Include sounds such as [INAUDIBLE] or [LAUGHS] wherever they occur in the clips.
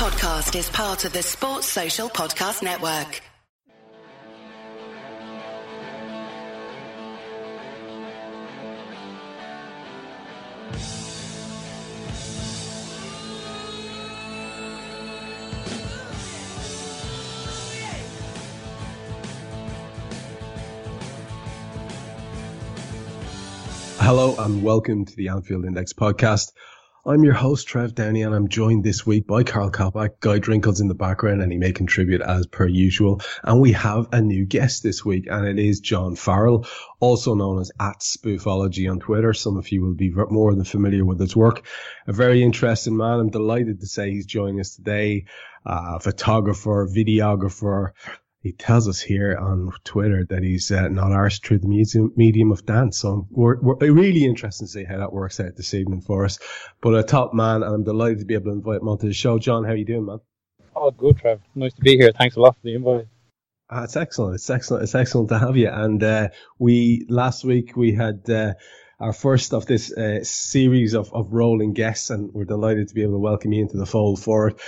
podcast is part of the Sports Social Podcast Network. Hello and welcome to the Anfield Index podcast. I'm your host, Trev Downey, and I'm joined this week by Karl Coppack. Guy Drinkel's in the background and he may contribute as per usual. And we have a new guest this week, and it is John Farrell, also known as at Spoofology on Twitter. Some of you will be more than familiar with his work. A very interesting man. I'm delighted to say he's joining us today. Uh, photographer, videographer, he tells us here on Twitter that he's uh, not arsed through the medium, medium of dance. So we're, we're really interested to see how that works out this evening for us. But a top man, and I'm delighted to be able to invite him onto the show. John, how are you doing, man? Oh, good, Trev. Nice to be here. Thanks a lot for the invite. Uh, it's excellent. It's excellent. It's excellent to have you. And uh, we last week we had uh, our first of this uh, series of, of rolling guests, and we're delighted to be able to welcome you into the fold for it.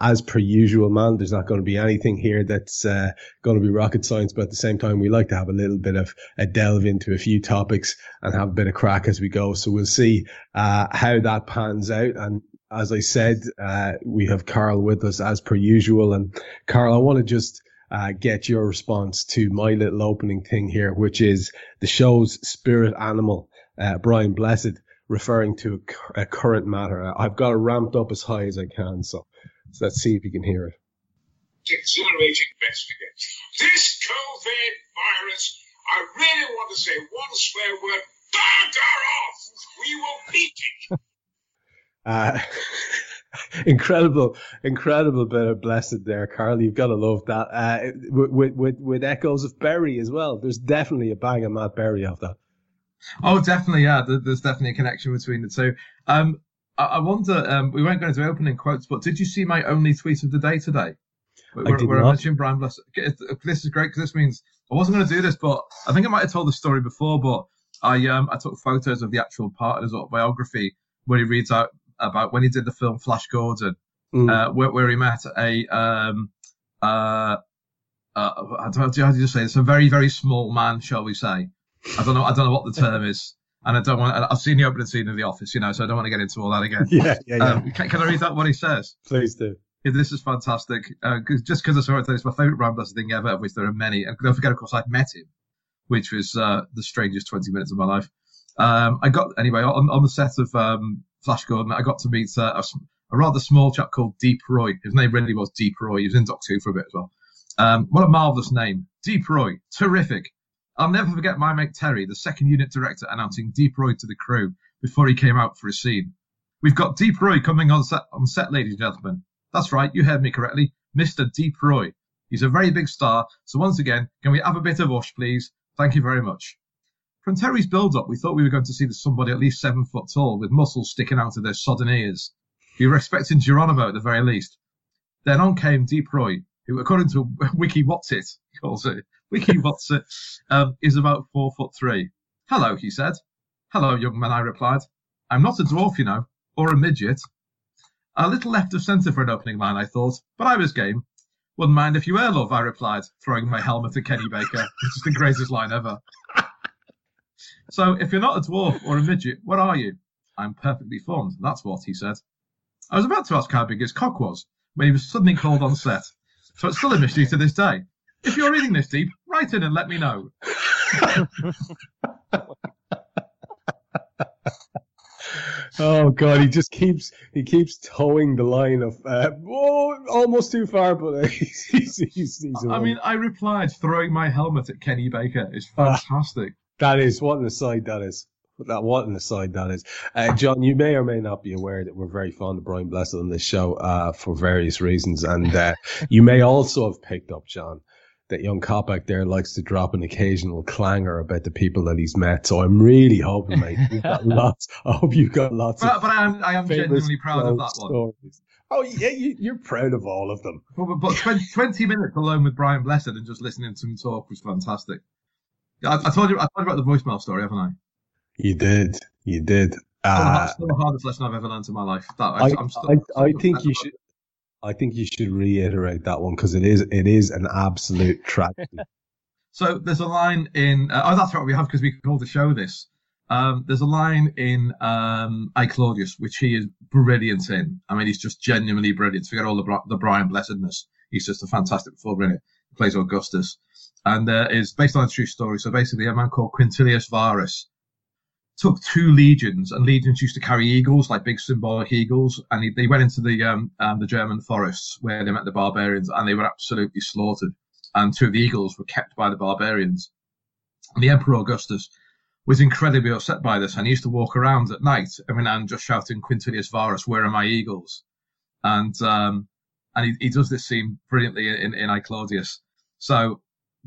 As per usual, man, there's not going to be anything here that's uh, going to be rocket science, but at the same time, we like to have a little bit of a delve into a few topics and have a bit of crack as we go. So we'll see uh, how that pans out. And as I said, uh, we have Karl with us as per usual. And Karl, I want to just uh, get your response to my little opening thing here, which is the show's spirit animal uh, Brian Blessed referring to a, a, current matter. I've got it ramped up as high as I can, so, so let's see if you can hear it. Exhilarating investigation. This COVID virus, I really want to say one swear word, bugger off! We will beat it! [LAUGHS] Uh, [LAUGHS] incredible, incredible bit of blessed there, Karl. You've got to love that. Uh, with, with, with echoes of Berry as well. There's definitely a bang of Matt Berry off that. Oh, definitely, yeah. There's definitely a connection between the two. Um, I wonder. Um, we won't go into opening quotes, but did you see my only tweet of the day today? Where I, did where not. I mentioned Brian Blessed. This is great because this means I wasn't going to do this, but I think I might have told the story before. But I um I took photos of the actual part of his autobiography where he reads out about when he did the film Flash Gordon, mm. uh, where, where he met a um uh, uh I don't know how do you say this a very very small man, shall we say, I don't know. I don't know what the term is, and I don't want. I've seen the opening scene of The Office, you know, so I don't want to get into all that again. [LAUGHS] Yeah, yeah, yeah. Um, can, can, I read that what he says? Please do. Yeah, this is fantastic. Uh, just because I saw it, it's my favourite Ramblers thing ever, of which there are many. And don't forget, of course, I've met him, which was uh, the strangest 20 minutes of my life. Um, I got anyway on, on the set of um, Flash Gordon. I got to meet uh, a, a, rather small chap called Deep Roy. His name really was Deep Roy. He was in Doctor Who for a bit as well. Um, what a marvelous name, Deep Roy. Terrific. I'll never forget my mate Terry, the second unit director, announcing Deep Roy to the crew before he came out for a scene. We've got Deep Roy coming on set, on set, ladies and gentlemen. That's right, you heard me correctly, Mr. Deep Roy. He's a very big star, so once again, can we have a bit of ush, please? Thank you very much. From Terry's build-up, we thought we were going to see somebody at least seven foot tall with muscles sticking out of their sodden ears. We were expecting Geronimo at the very least. Then on came Deep Roy, who, according to [LAUGHS] Wiki What's It, calls it, [LAUGHS] Wiki What's It, um, is about four foot three. Hello, he said. Hello, young man, I replied. I'm not a dwarf, you know, or a midget. A little left of centre for an opening line, I thought, but I was game. Wouldn't mind if you were, love, I replied, throwing my helmet at Kenny Baker, which is the greatest line ever. so, if you're not a dwarf or a midget, what are you? I'm perfectly formed, that's what, he said. I was about to ask how big his cock was, when he was suddenly called on set. So it's still a mystery to this day. If you're reading this deep, write in and let me know. oh god, he just keeps he keeps towing the line of uh, oh, almost too far, but uh, [LAUGHS] he's, he's, he's, he's I mean, I replied throwing my helmet at Kenny Baker is ah, fantastic. That is what an aside that is. That what an aside that is. Uh, John, you may or may not be aware that we're very fond of Brian Blessed on this show uh, for various reasons, and uh, you may also have picked up, John, that young Coppack there likes to drop an occasional clanger about the people that he's met. So I'm really hoping, mate, you've got [LAUGHS] lots. I hope you've got lots. But, but I am, I am genuinely proud of that stories. one. Oh yeah, you, are proud of all of them. But, but 20, 20, minutes alone with Brian Blessed and just listening to him talk was fantastic. I, I told you, I told you about the voicemail story, haven't I? You did. You did. Uh, still the hardest lesson I've ever learned in my life. That, I, I, I, I think you should. I think you should reiterate that one because it is it is an absolute tragedy. [LAUGHS] So there's a line in. Uh, oh, that's what we have because we called the show this. Um, there's a line in um, I Claudius which he is brilliant in. I mean, he's just genuinely brilliant. Forget all the the Brian blessedness. He's just a fantastic performer in it. He plays Augustus, and uh, is based on a true story. So basically, a man called Quintilius Varus took two legions, and legions used to carry eagles, like big symbolic eagles, and he, they went into the um, um, the German forests where they met the barbarians, and they were absolutely slaughtered. And two of the eagles were kept by the barbarians. And the Emperor Augustus was incredibly upset by this, and he used to walk around at night every now and just shouting, "Quintilius Varus, where are my eagles?" And um, and he, he does this scene brilliantly in, in I Claudius. So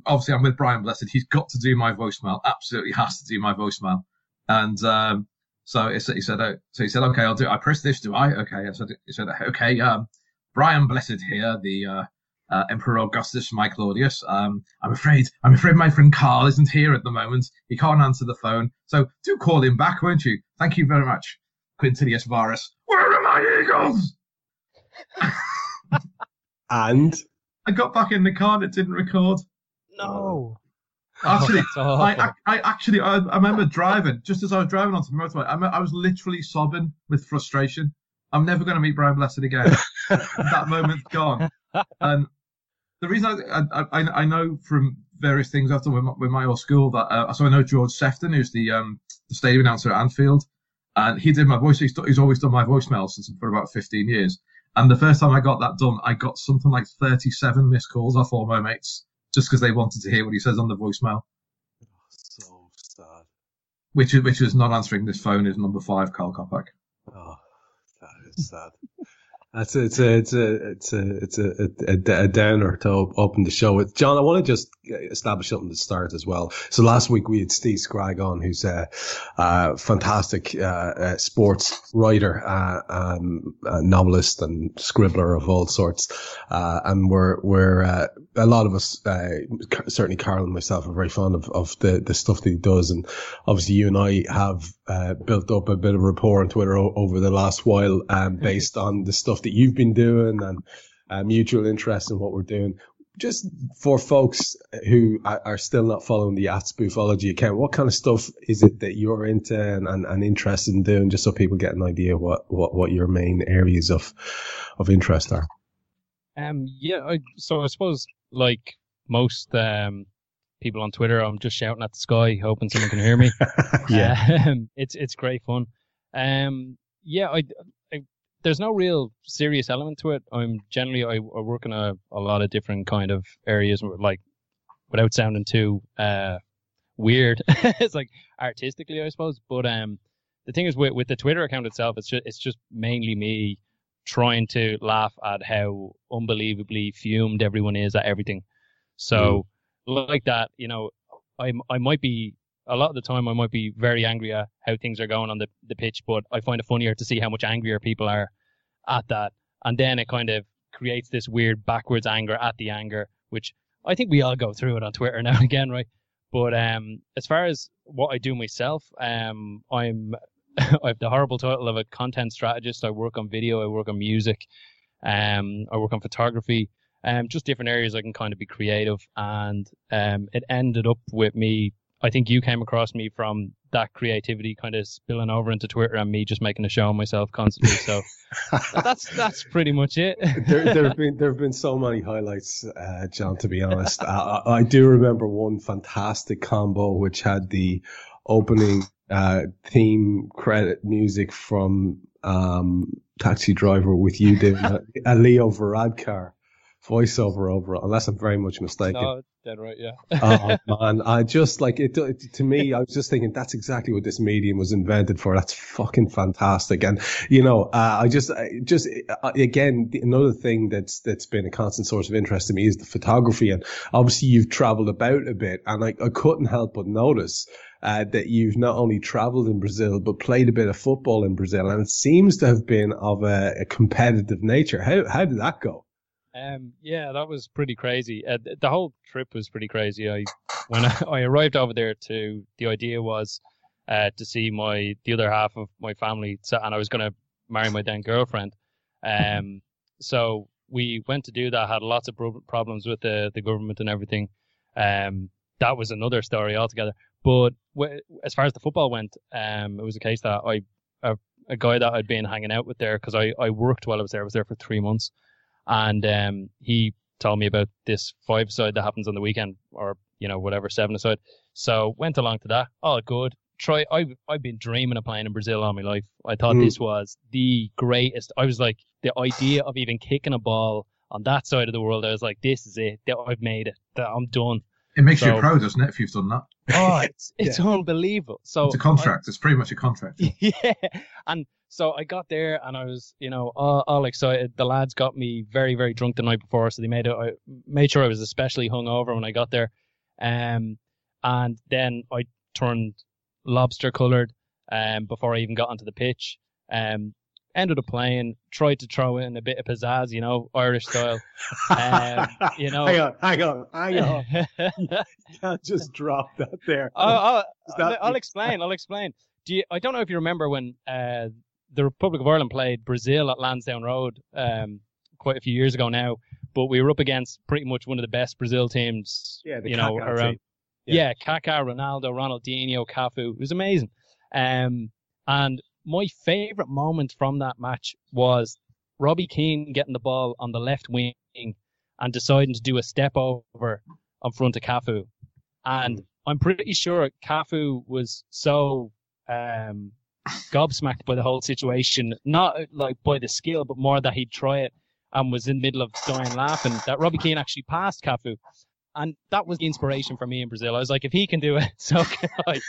obviously, I'm with Brian Blessed. He's got to do my voicemail. Absolutely has to do my voicemail. And um, so he said, he said, oh, so he said, okay, I'll do. It. I press this, do I? Okay. I said, he said, okay. Um, Brian Blessed here, the uh, uh, Emperor Augustus, my Claudius. Um, I'm afraid, I'm afraid my friend Karl isn't here at the moment. He can't answer the phone. So do call him back, won't you? Thank you very much, Quintilius Varus. Where are my eagles? [LAUGHS] and I got back in the car and it didn't record. No. Actually, [LAUGHS] Oh, I. I, I actually, I, I remember driving just as I was driving onto the motorway. I, I was literally sobbing with frustration. I'm never going to meet Brian Blessed again. [LAUGHS] that moment's gone. And the reason I, I, know from various things I've done with my, with my old school that uh, so I know George Sephton, who's the um, the stadium announcer at Anfield, and he did my voice. He's, he's always done my voicemail since for about 15 years. And the first time I got that done, I got something like 37 missed calls off all my mates just because they wanted to hear what he says on the voicemail. so sad. Which is which is not answering this phone is number five, Karl Coppack. Oh, that is sad. [LAUGHS] That's a, it's a it's a it's a it's a, a, a downer to open the show with. John, I want to just establish something to start as well. So last week we had Steve Scragg on, who's a, uh fantastic uh, uh, sports writer, uh, um, a novelist, and scribbler of all sorts. Uh, and we're we're uh, a lot of us, certainly Karl and myself, are very fond of, of the the stuff that he does. And obviously, you and I have uh, built up a bit of rapport on Twitter o- over the last while, um, based on the stuff that you've been doing and uh, mutual interest in what we're doing. Just for folks who are, are still not following the at Spoofology account, what kind of stuff is it that you're into and, and, and interested in doing, just so people get an idea what, what, what your main areas of of interest are? Um, yeah, I, so I suppose like most um, people on Twitter, I'm just shouting at the sky, hoping someone can hear me. [LAUGHS] [LAUGHS] yeah. Um, it's it's great fun. Um, yeah, I, I there's no real serious element to it. I'm generally I, I work in a, a lot of different kind of areas, like without sounding too uh weird. [LAUGHS] it's like artistically, I suppose. But um, the thing is with with the Twitter account itself, it's just it's just mainly me trying to laugh at how unbelievably fumed everyone is at everything. So like that, you know, I I might be a lot of the time I might be very angry at how things are going on the, the pitch, but I find it funnier to see how much angrier people are at that. And then it kind of creates this weird backwards anger at the anger, which I think we all go through it on Twitter [LAUGHS] now and again, right? But um, as far as what I do myself, um, I'm [LAUGHS] I have the horrible title of a content strategist. I work on video, I work on music, um, I work on photography, um, just different areas I can kind of be creative. And um, it ended up with me. I think you came across me from that creativity kind of spilling over into Twitter and me just making a show of myself constantly. So [LAUGHS] that's that's pretty much it. there, there have been there have been so many highlights, uh, John. To be honest, I, I do remember one fantastic combo which had the opening uh, theme credit music from um, Taxi Driver with you doing [LAUGHS] a, a Leo Varadkar voiceover over it, unless I'm very much mistaken. no, dead right, yeah. [LAUGHS] oh man, I just like it, it. To me, I was just thinking that's exactly what this medium was invented for. That's fucking fantastic. And you know, uh, I just, I just uh, again, the- another thing that's that's been a constant source of interest to me is the photography. And obviously, you've travelled about a bit, and I, I couldn't help but notice. Uh, that you've not only travelled in Brazil but played a bit of football in Brazil, and it seems to have been of a, a competitive nature. How how did that go? Um, yeah, that was pretty crazy. Uh, the whole trip was pretty crazy. I when I, [LAUGHS] I arrived over there, to the idea was uh, to see my the other half of my family, so, and I was going to marry my then girlfriend. Um, so we went to do that. Had lots of pro- problems with the the government and everything. Um, that was another story altogether. But w- as far as the football went, um, it was a case that I a, a guy that I'd been hanging out with there because I I worked while I was there. I was there for three months, and um, he told me about this five side that happens on the weekend or you know whatever seven aside. So went along to that. Oh, good. Try. I I've been dreaming of playing in Brazil all my life. I thought Mm. this was the greatest. I was like the idea of even kicking a ball on that side of the world. I was like, this is it. That I've made it. That I'm done. It makes you proud, doesn't it, if you've done that? Oh, it's [LAUGHS] it's unbelievable. So It's a contract. It's pretty much a contract. [LAUGHS] yeah. And so I got there and I was, you know, all, all excited. The lads got me very, very drunk the night before, so they made it. I made sure I was especially hungover when I got there. Um, and then I turned lobster coloured um before I even got onto the pitch. Um, ended up playing, tried to throw in a bit of pizzazz, you know, Irish style. Um, [LAUGHS] you know. hang on, hang on, hang on. [LAUGHS] You can't just drop that there. I'll, I'll, that- I'll explain. I'll explain. Do you, I don't know if you remember when uh, the Republic of Ireland played Brazil at Lansdowne Road um, quite a few years ago now, but we were up against pretty much one of the best Brazil teams. yeah, the you know, around. team. Yeah. Kaká, Ronaldo, Ronaldinho, Cafu. It was amazing. Um, and my favourite moment from that match was Robbie Keane getting the ball on the left wing and deciding to do a step over in front of Cafu. And I'm pretty sure Cafu was so um, gobsmacked by the whole situation, not like by the skill, but more that he'd try it and was in the middle of dying laughing, that Robbie Keane actually passed Cafu. And that was the inspiration for me in Brazil. I was like, if he can do it, [LAUGHS] so can I.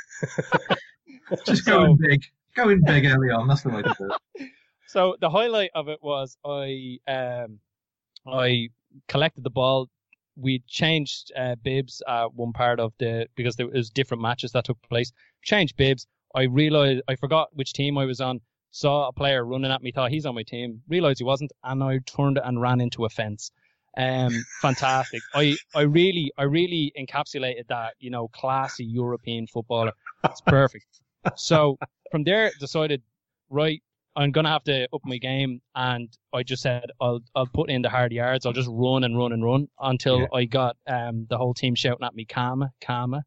[LAUGHS] Just So- going big. Going big early on. That's the way to do it. [LAUGHS] So the highlight of it was I um I collected the ball. We changed uh, bibs at one part of the because there was different matches that took place. Changed bibs. I realized I forgot which team I was on. Saw a player running at me, thought he's on my team. Realized he wasn't, and I turned and ran into a fence. Um, [LAUGHS] fantastic. I I really I really encapsulated that you know classy European footballer. It's perfect. So from there decided right I'm gonna have to up my game, and I just said I'll I'll put in the hard yards. I'll just run and run and run until Yeah. I got um the whole team shouting at me, "Calma, calma,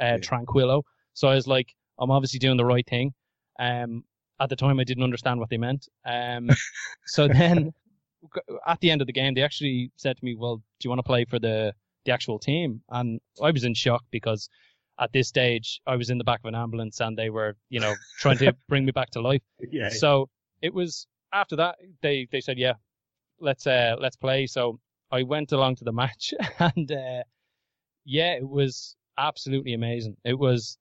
uh, Yeah. tranquilo." So I was like, I'm obviously doing the right thing. Um, at the time I didn't understand what they meant. Um, [LAUGHS] so then at the end of the game, they actually said to me, "Well, do you want to play for the the actual team?" And I was in shock because at this stage I was in the back of an ambulance and they were, you know, trying to [LAUGHS] bring me back to life. Yeah. So it was after that they they said yeah, let's uh let's play. So I went along to the [LAUGHS] match and uh yeah, it was absolutely amazing. It was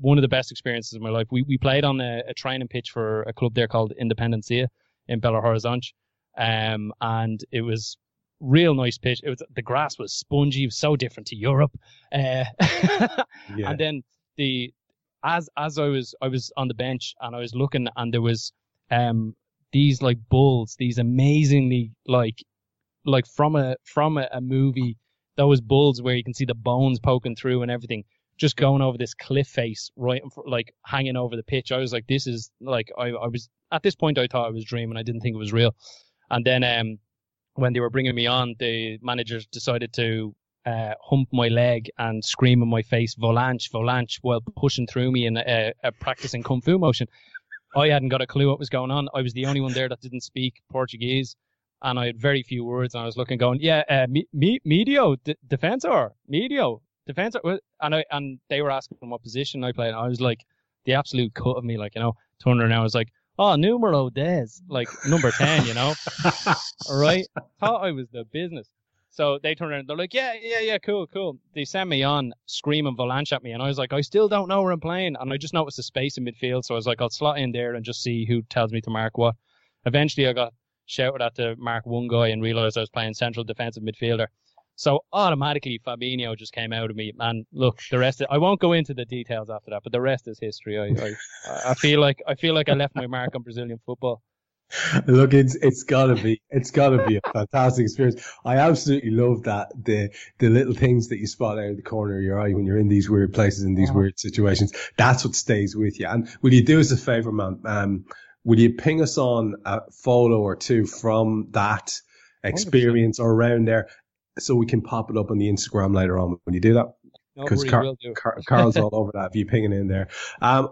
one of the best experiences of my life. We we played on a, a training pitch for a club there called Independencia in Belo Horizonte, um, and it was real nice pitch. It was the grass was spongy, it was so different to Europe. Uh, [LAUGHS] yeah. and then the as as I was I was on the bench and I was looking and there was um these like bulls, these amazingly like like from a from a, a movie those bulls where you can see the bones poking through and everything just going over this cliff face right like hanging over the pitch. I was like this is like I, I was at this point i thought i was dreaming. I didn't think it was real. And then um when they were bringing me on the managers decided to uh, hump my leg and scream in my face volante volante while pushing through me in a, practicing kung fu motion. I hadn't got a clue what was going on. I was the only one there that didn't speak portuguese and I had very few words, and I was looking, going, "Yeah, uh, me, me, medio, d- defensor, medio, defensor," Well, and I and they were asking from what position I played, and I was like, the absolute cut of me, like you know, turning around, I was like, "Oh, numero des, like number ten, you know, [LAUGHS] right? Thought I was the business. So they turned around, they're like, "Yeah, yeah, yeah, cool, cool." They sent me on screaming Volante at me, and I was like, "I still don't know where I'm playing," and I just noticed the space in midfield, so I was like, "I'll slot in there and just see who tells me to mark what." Eventually, I got shouted at to mark one guy and realized I was playing central defensive midfielder. So automatically Fabinho just came out of me. And look, the rest of, I won't go into the details after that, but the rest is history. I, I I feel like I feel like I left my mark on Brazilian football. Look, it's it's gotta be it's gotta be a fantastic experience. I absolutely love that the the little things that you spot out of the corner of your eye when you're in these weird places in these Yeah. weird situations. That's what stays with you. And will you do us a favor, man? Um, will you ping us on a photo or two from that experience 100%. or around there, so we can pop it up on the Instagram later on when you do that. Because Car- Car- Karl's all over that. If you ping it in there, um,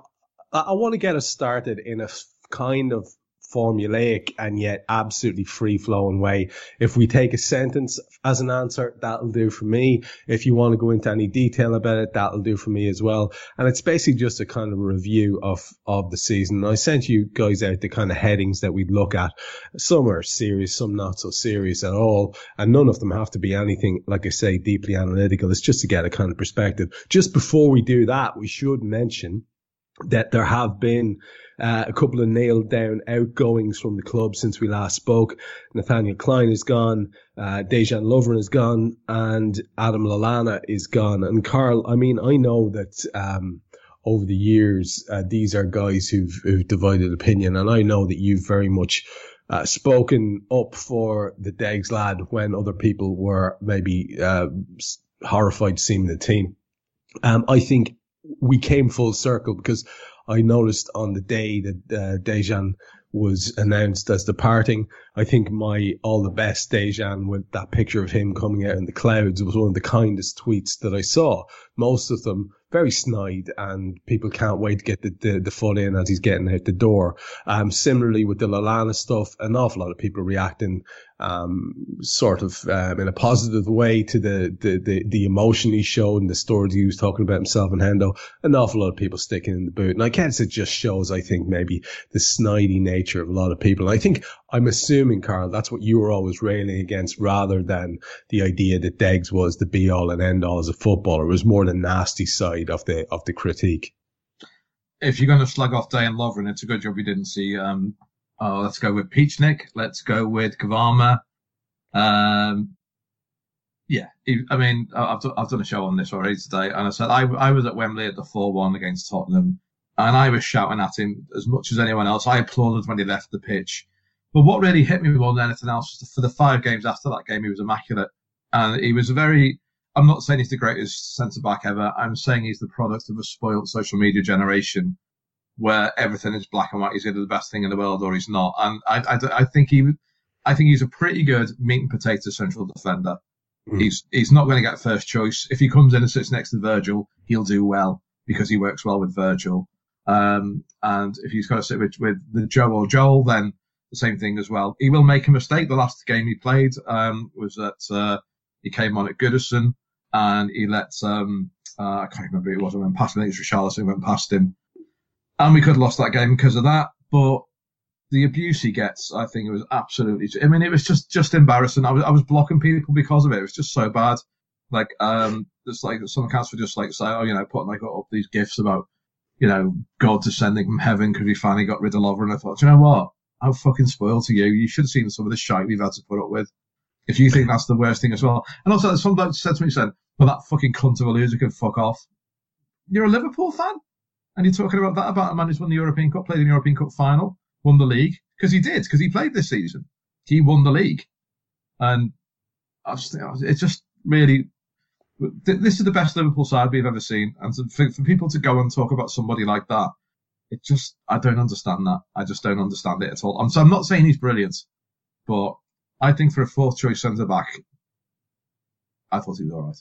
I, I want to get us started in a kind of formulaic and yet absolutely free flowing way. If we take a sentence as an answer, that'll do for me. If you want to go into any detail about it, that'll do for me as well. And it's basically just a kind of review of, of the season. I sent you guys out the kind of headings that we'd look at. Some are serious, some not so serious at all. And none of them have to be anything, like I say, deeply analytical. It's just to get a kind of perspective. Just before we do that, we should mention that there have been uh, a couple of nailed down outgoings from the club since we last spoke. Nathaniel Clyne is gone, uh, Dejan Lovren is gone, and Adam Lallana is gone. And Karl, I mean, I know that, um, over the years, uh, these are guys who've, who've divided opinion, and I know that you've very much uh, spoken up for the Degs lad when other people were maybe uh, horrified seeing the team. Um, I think we came full circle because I noticed on the day that uh, Dejan was announced as departing, I think my all the best Dejan with that picture of him coming out in the clouds was one of the kindest tweets that I saw. Most of them very snide and people can't wait to get the, the, the foot in as he's getting out the door. Um, similarly with the Lallana stuff, an awful lot of people reacting um, sort of um, in a positive way to the, the, the, the emotion he showed and the stories he was talking about himself and Hendo. An awful lot of people sticking in the boot. And I guess it just shows, I think, maybe the snidey nature of a lot of people. And I think, I'm assuming, Karl, that's what you were always railing against rather than the idea that Degs was the be all and end all as a footballer. It was more the nasty side of the, of the critique. If you're going to slug off Dejan Lovren, it's a good job you didn't see um, Oh, let's go with Piechnik. Let's go with Kvarme. Um, yeah, I mean, I've, I've done a show on this already today, and I said I, I was at Wembley at the 4 1 against Tottenham, and I was shouting at him as much as anyone else. I applauded when he left the pitch. But what really hit me more than anything else was for the five games after that game, he was immaculate. And he was a very, I'm not saying he's the greatest centre back ever. I'm saying he's the product of a spoiled social media generation where everything is black and white. He's either the best thing in the world or he's not. And I, I, I think he, I think he's a pretty good meat and potato central defender. Mm. He's he's not going to get first choice. If he comes in and sits next to Virgil, he'll do well because he works well with Virgil. Um, and if he's got to sit with, with the Joe or Joel, then the same thing as well. He will make a mistake. The last game he played um, was that uh, he came on at Goodison and he let um, uh, I can't remember who it was. I went past. I think it was Richarlison went past him and we could have lost that game because of that. But the abuse he gets, I think it was absolutely. I mean, it was just just embarrassing. I was I was blocking people because of it. It was just so bad. Like um, there's like some accounts were just like say, oh, you know, putting like up these gifs about, you know, God descending from heaven because he finally got rid of Lover. And I thought, you know what? How fucking spoiled to you. You should have seen some of the shite we've had to put up with. If you think that's the worst thing as well. And also, some bloke said to me, said, well, that fucking cunt of a loser can fuck off. You're a Liverpool fan? And you're talking about that about a man who's won the European Cup, played in the European Cup final, won the league because he did because he played this season. He won the league, and just, it's just really this is the best Liverpool side we've ever seen, and for, for people to go and talk about somebody like that, it just I don't understand that. I just don't understand it at all. I'm, so I'm not saying he's brilliant, but I think for a fourth choice centre back, I thought he was all right.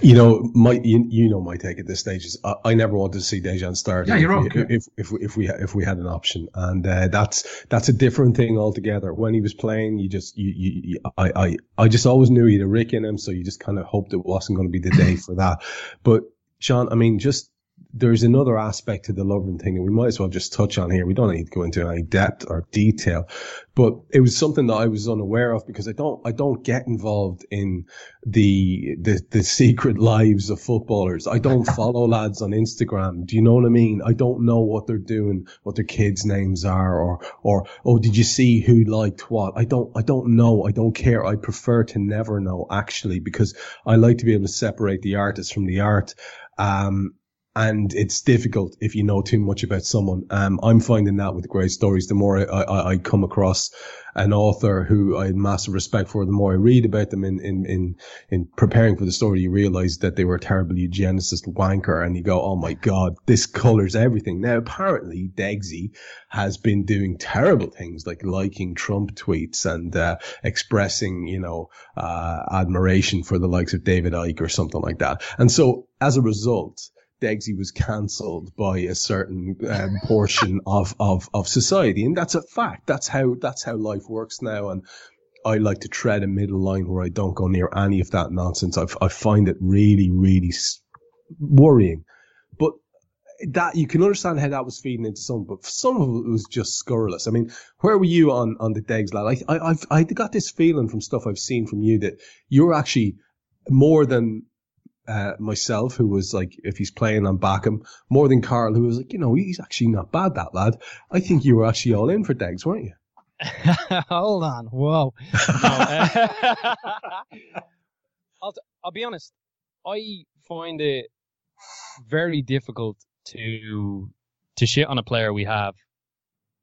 You know, my you, you, know my take at this stage is I, I never wanted to see Dejan start. Yeah, you're if, okay. if, if, if we if we had an option, and uh, that's that's a different thing altogether. When he was playing, you just you, you, you I, I I just always knew he had a Rick in him, so you just kind of hoped it wasn't going to be the day for that. But John, I mean, just there's another aspect to the Lovren thing that we might as well just touch on here. We don't need to go into any depth or detail, but it was something that I was unaware of because I don't, I don't get involved in the, the, the secret lives of footballers. I don't [LAUGHS] follow lads on Instagram. Do you know what I mean? I don't know what they're doing, what their kids' names are, or, or, oh, did you see who liked what? I don't, I don't know. I don't care. I prefer to never know actually because I like to be able to separate the artist from the art. Um, and it's difficult if you know too much about someone. Um, I'm finding that with great stories, the more I, I, I, come across an author who I had massive respect for, the more I read about them in, in, in, in preparing for the story, you realize that they were a terrible eugenicist wanker and you go, oh my God, this colors everything. Now, apparently Degsy has been doing terrible things like liking Trump tweets and, uh, expressing, you know, uh, admiration for the likes of David Icke or something like that. And so as a result, Degsy was cancelled by a certain um, portion [LAUGHS] of, of, of society. And that's a fact. That's how, that's how life works now. And I like to tread a middle line where I don't go near any of that nonsense. I, I find it really, really worrying. But that you can understand how that was feeding into some, but some of it was just scurrilous. I mean, where were you on, on the Degs lad? I, I, I've, I got this feeling from stuff I've seen from you that you're actually more than uh, myself, who was like, if he's playing, I'm back him, more than Karl, who was like, you know, he's actually not bad, that lad. I think you were actually all in for Degs, weren't you? [LAUGHS] Hold on. Whoa. No, uh, [LAUGHS] I'll, I'll be honest. I find it very difficult to to shit on a player we have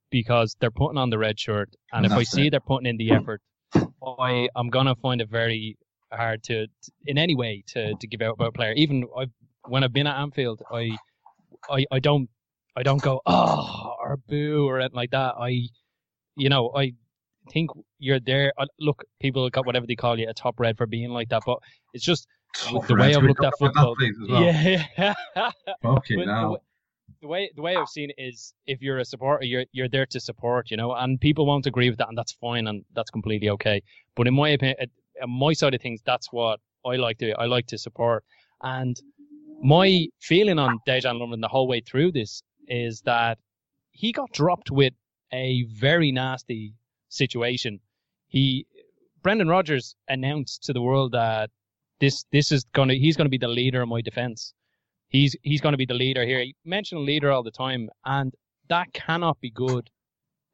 because they're putting on the red shirt, and if I see they're putting in the effort, I I'm gonna find it very hard to, to, in any way to, to give out about a player. Even I've, when I've been at Anfield, I, I I don't I don't go oh or boo or anything like that. I you know I think you're there. Uh, look, people got whatever they call you a top red for being like that, but it's just top the way I've looked at football. Well. Yeah, [LAUGHS] okay, now. The way the way I've seen it is if you're a supporter, you're you're there to support, you know, and people won't agree with that, and that's fine, and that's completely okay. But in my opinion, on my side of things, that's what I like to I like to support. And my feeling on Dejan Lovren the whole way through this is that he got dropped with a very nasty situation. He Brendan Rodgers announced to the world that this this is gonna he's gonna be the leader of my defense. He's he's gonna be the leader here. He mentioned leader all the time, and that cannot be good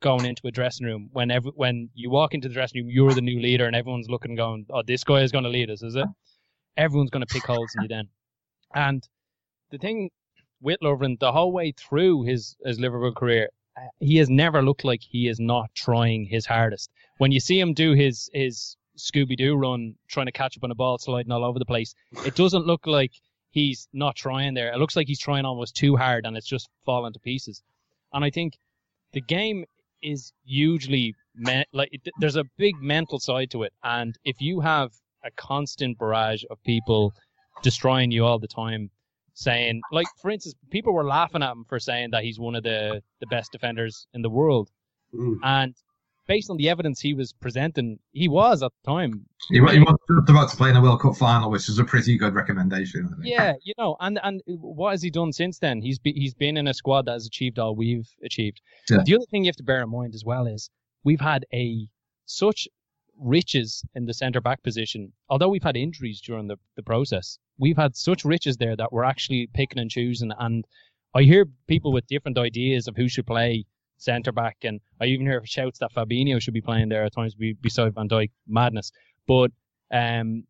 going into a dressing room when every, when you walk into the dressing room, you're the new leader, and everyone's looking, going, "Oh, this guy is going to lead us, is it?" Everyone's going to pick holes in you then. And the thing with Lovren, the whole way through his his Liverpool career, uh, he has never looked like he is not trying his hardest. When you see him do his his Scooby Doo run, trying to catch up on a ball, sliding all over the place, it doesn't look like he's not trying there. It looks like he's trying almost too hard, and it's just falling to pieces. And I think the game is hugely me- like it, there's a big mental side to it, and if you have a constant barrage of people destroying you all the time, saying like for instance, people were laughing at him for saying that he's one of the the best defenders in the world, mm. and based on the evidence he was presenting, he was at the time. He, he was about to play in a World Cup final, which is a pretty good recommendation. Yeah, you know, and and what has he done since then? He's be, he's been in a squad that has achieved all we've achieved. Yeah. The other thing you have to bear in mind as well is we've had a such riches in the centre back position. Although we've had injuries during the, the process, we've had such riches there that we're actually picking and choosing. And I hear people with different ideas of who should play centre back, and I even hear shouts that Fabinho should be playing there at times be beside Van Dijk. Madness. But um,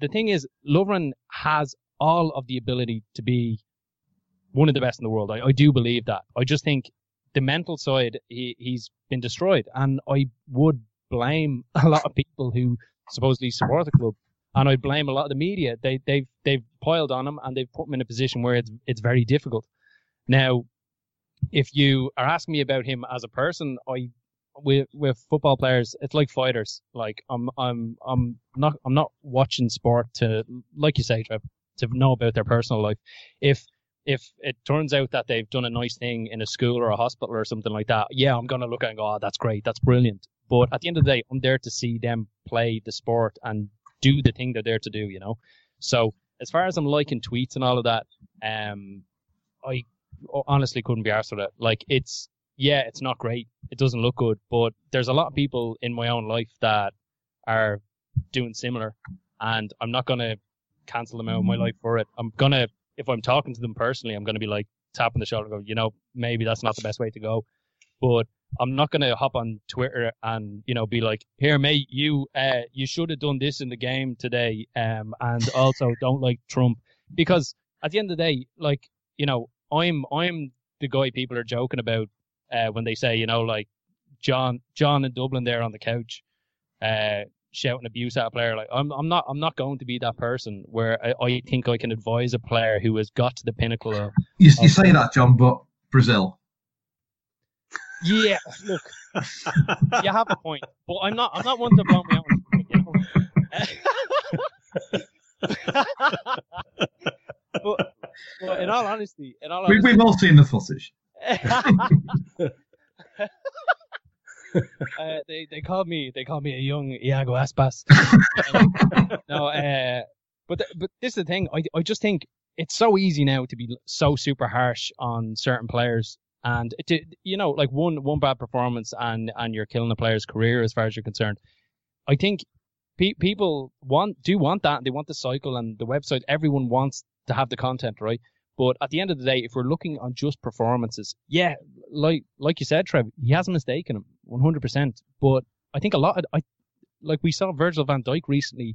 the thing is, Lovren has all of the ability to be one of the best in the world. I, I do believe that. I just think the mental side, he, he's been destroyed, and I would blame [LAUGHS] a lot of people who supposedly support the club, and I blame a lot of the media. They they've they've piled on him and they've put him in a position where it's it's very difficult. Now, if you are asking me about him as a person, I with with football players, it's like fighters. Like I'm I'm I'm not I'm not watching sport to like you say, to know about their personal life. If if it turns out that they've done a nice thing in a school or a hospital or something like that, yeah, I'm gonna look at and go, oh, that's great, that's brilliant. But at the end of the day, I'm there to see them play the sport and do the thing they're there to do, you know. So as far as I'm liking tweets and all of that, um, I honestly couldn't be arsed with it. Like it's yeah, it's not great. It doesn't look good, but there's a lot of people in my own life that are doing similar, and I'm not gonna cancel them out of my life for it. I'm gonna if I'm talking to them personally, I'm gonna be like tapping the shoulder, and go, you know, maybe that's not the best way to go, but I'm not gonna hop on Twitter and you know be like, here, mate, you uh, you should have done this in the game today, um, and also don't like Trump because at the end of the day, like you know, I'm I'm the guy people are joking about uh, when they say, you know, like John John in Dublin there on the couch, uh, shouting abuse at a player. Like I'm I'm not I'm not going to be that person where I, I think I can advise a player who has got to the pinnacle of. You, you say that, John, but Brazil. Yeah, look, you have a point, but I'm not I'm not one to blow me out. [LAUGHS] [LAUGHS] You but, but in all honesty, in all We, honesty, we've all seen the footage. [LAUGHS] uh, they they called me they called me a young Iago Aspas. [LAUGHS] no, uh, but th- but this is the thing. I I just think it's so easy now to be so super harsh on certain players, and to, you know, like one one bad performance and and you're killing a player's career as far as you're concerned. I think pe- people want do want that. They want the cycle and the website. Everyone wants to have the content, right? But at the end of the day, if we're looking on just performances, yeah, like like you said, Trev, he has a mistake in him, 100%. But I think a lot, of, I like we saw Virgil van Dijk recently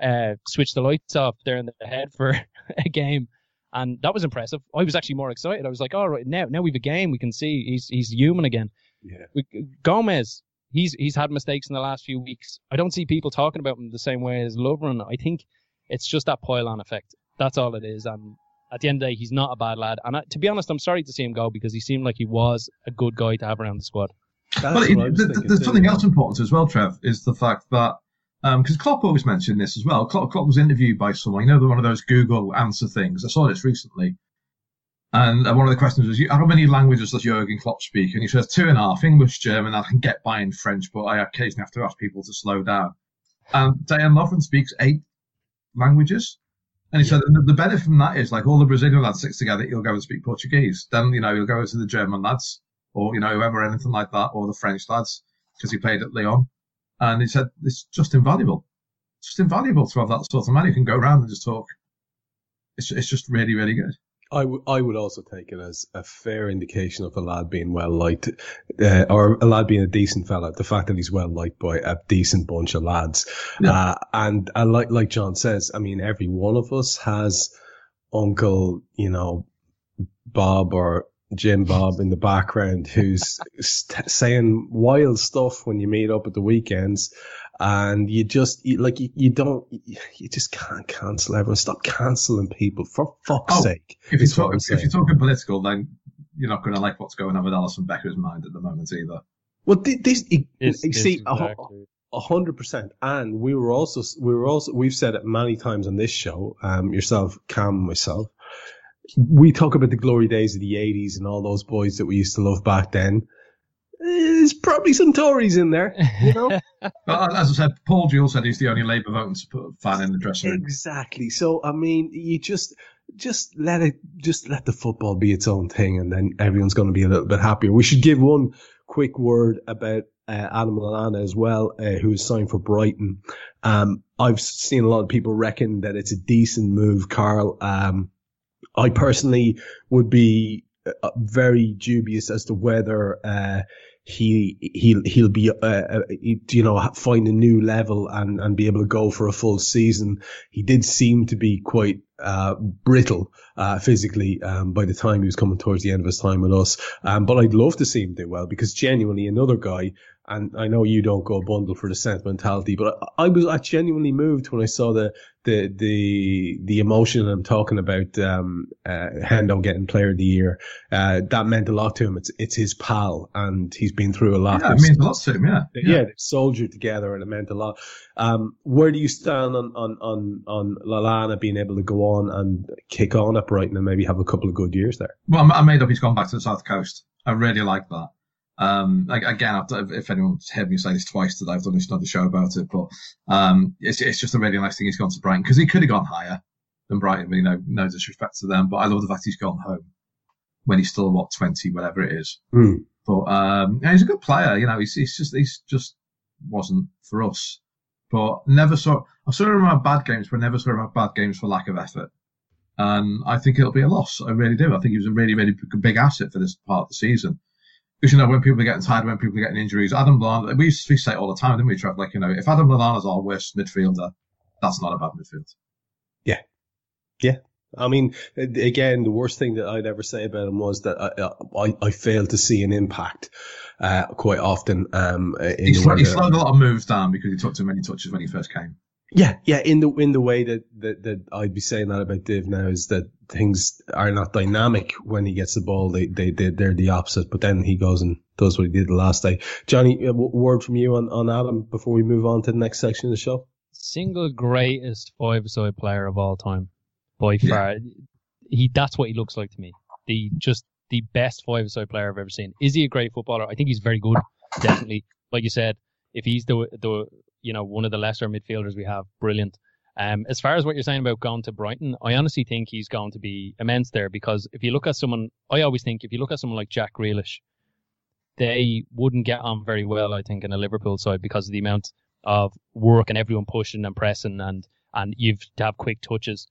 uh, switch the lights off there in the head for [LAUGHS] a game, and that was impressive. I was actually more excited. I was like, all right, now now we've a game, we can see he's he's human again. Yeah. We, Gomez, he's he's had mistakes in the last few weeks. I don't see people talking about him the same way as Lovren. I think it's just that pile-on effect. That's all it is. And at the end of the day, he's not a bad lad. And I, to be honest, I'm sorry to see him go because he seemed like he was a good guy to have around the squad. That's But it, what I was th- thinking there's too. something else important as well, Trev, is the fact that because Klopp always mentioned this as well. Klopp, Klopp was interviewed by someone, you know, one of those Google answer things. I saw this recently, and uh, one of the questions was, "How many languages does Jurgen Klopp speak?" And he says, two and a half: English, German. I can get by in French, but I occasionally have to ask people to slow down. And Dejan Lovren speaks eight languages. And he said the, benefit from that is like all the Brazilian lads six together, he'll go and speak Portuguese. Then, you know, he'll go to the German lads or, you know, whoever, anything like that, or the French lads, because he played at Lyon. And he said it's just invaluable. It's just invaluable to have that sort of man who can go around and just talk. It's, it's just really, really good. I, w- I would also take it as a fair indication of a lad being well liked, uh, or a lad being a decent fella. The fact that he's well liked by a decent bunch of lads, Yeah. uh, and uh, like like John says, I mean, every one of us has Uncle, you know, Bob or Jim Bob in the background who's [LAUGHS] st- saying wild stuff when you meet up at the weekends. And you just, you, like, you, you don't, you, you just can't cancel everyone. Stop canceling people for fuck's Oh, sake. If, you're what talking, if you're talking political, then you're not going to like what's going on with Alisson Becker's mind at the moment either. Well, thi- this, you It's- see, a hu- exactly- a hundred percent. And we were also, we were also, we've said it many times on this show, um, yourself, Cam, myself. We talk about the glory days of the eighties and all those boys that we used to love back then. There's probably some Tories in there, you know? [LAUGHS] But as I said, Paul Jewell said he's the only Labour voting support fan in the dressing room. exactly. So, I mean, you just, just let it, just let the football be its own thing and then everyone's going to be a little bit happier. We should give one quick word about uh, Adam Lallana as well, uh, who is signed for Brighton. Um, I've seen a lot of people reckon that it's a decent move, Karl. Um, I personally would be very dubious as to whether uh, he he'll he'll be uh, uh, you know find a new level and and be able to go for a full season. He did seem to be quite uh, brittle uh, physically um, by the time he was coming towards the end of his time with us. Um, but I'd love to see him do well because genuinely another guy. And I know you don't go bundle for the sentimentality, but I, I was I genuinely moved when I saw the the the the emotion I'm talking about. Um, uh, Hendo getting Player of the Year, uh, that meant a lot to him. It's it's his pal, and he's been through a lot. Yeah, it means a lot to him, yeah. yeah, they soldiered together and it meant a lot. Um, where do you stand on, on, on, on Lallana being able to go on and kick on at Brighton and maybe have a couple of good years there? Well, I made up he's gone back to the South Coast. I really like that. Um, like, again, I've, if anyone's heard me say this twice today, I've done this another show about it, but, um, it's, it's just a really nice thing he's gone to Brighton because he could have gone higher than Brighton, but, you know, no disrespect to them, but I love the fact he's gone home when he's still, what, 20, whatever it is. Hmm. But, um, yeah, he's a good player, you know, he's, he's just, he's just wasn't for us, but never saw, I saw him have bad games, but never saw him have bad games for lack of effort. And I think it'll be a loss. I really do. I think he was a really, really big asset for this part of the season. Because, you know, when people are getting tired, when people are getting injuries, Adam Lallana, we used to say all the time, didn't we, Trev? Like, you know, if Adam Lallana's our worst midfielder, that's not a bad midfield. Yeah, yeah. I mean, again, the worst thing that I'd ever say about him was that I, I, I failed to see an impact uh, quite often. Um, he, slowed, he slowed a lot of moves down because he took too many touches when he first came. Yeah, yeah. In the in the way that, that that I'd be saying that about Div now is that things are not dynamic when he gets the ball. They they, they they're the opposite. But then he goes and does what he did the last day. Johnny, a word from you on on Adam before we move on to the next section of the show. Single greatest five-a-side player of all time, by far. Yeah. He that's what he looks like to me. The just the best five-a-side player I've ever seen. Is he a great footballer? I think he's very good. Definitely, like you said, if he's the the you know one of the lesser midfielders we have, brilliant. Um, as far as what you're saying about going to Brighton, I honestly think he's going to be immense there because if you look at someone, I always think if you look at someone like Jack Grealish, they wouldn't get on very well, I think, in a Liverpool side because of the amount of work and everyone pushing and pressing and and you've to have quick touches.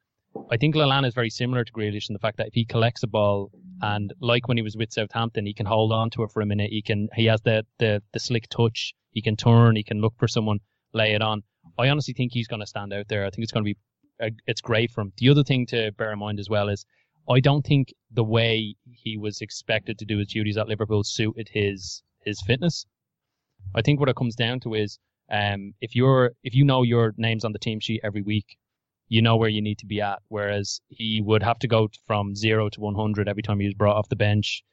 I think Lallana is very similar to Grealish in the fact that if he collects a ball and like when he was with Southampton, he can hold on to it for a minute. He can he has the the, the slick touch. He can turn. He can look for someone, lay it on. I honestly think he's going to stand out there. I think it's going to be uh, it's great for him. The other thing to bear in mind as well is I don't think the way he was expected to do his duties at Liverpool suited his his fitness. I think what it comes down to is um, if you're if you know your name's on the team sheet every week, you know where you need to be at. Whereas he would have to go from zero to 100 every time he was brought off the bench.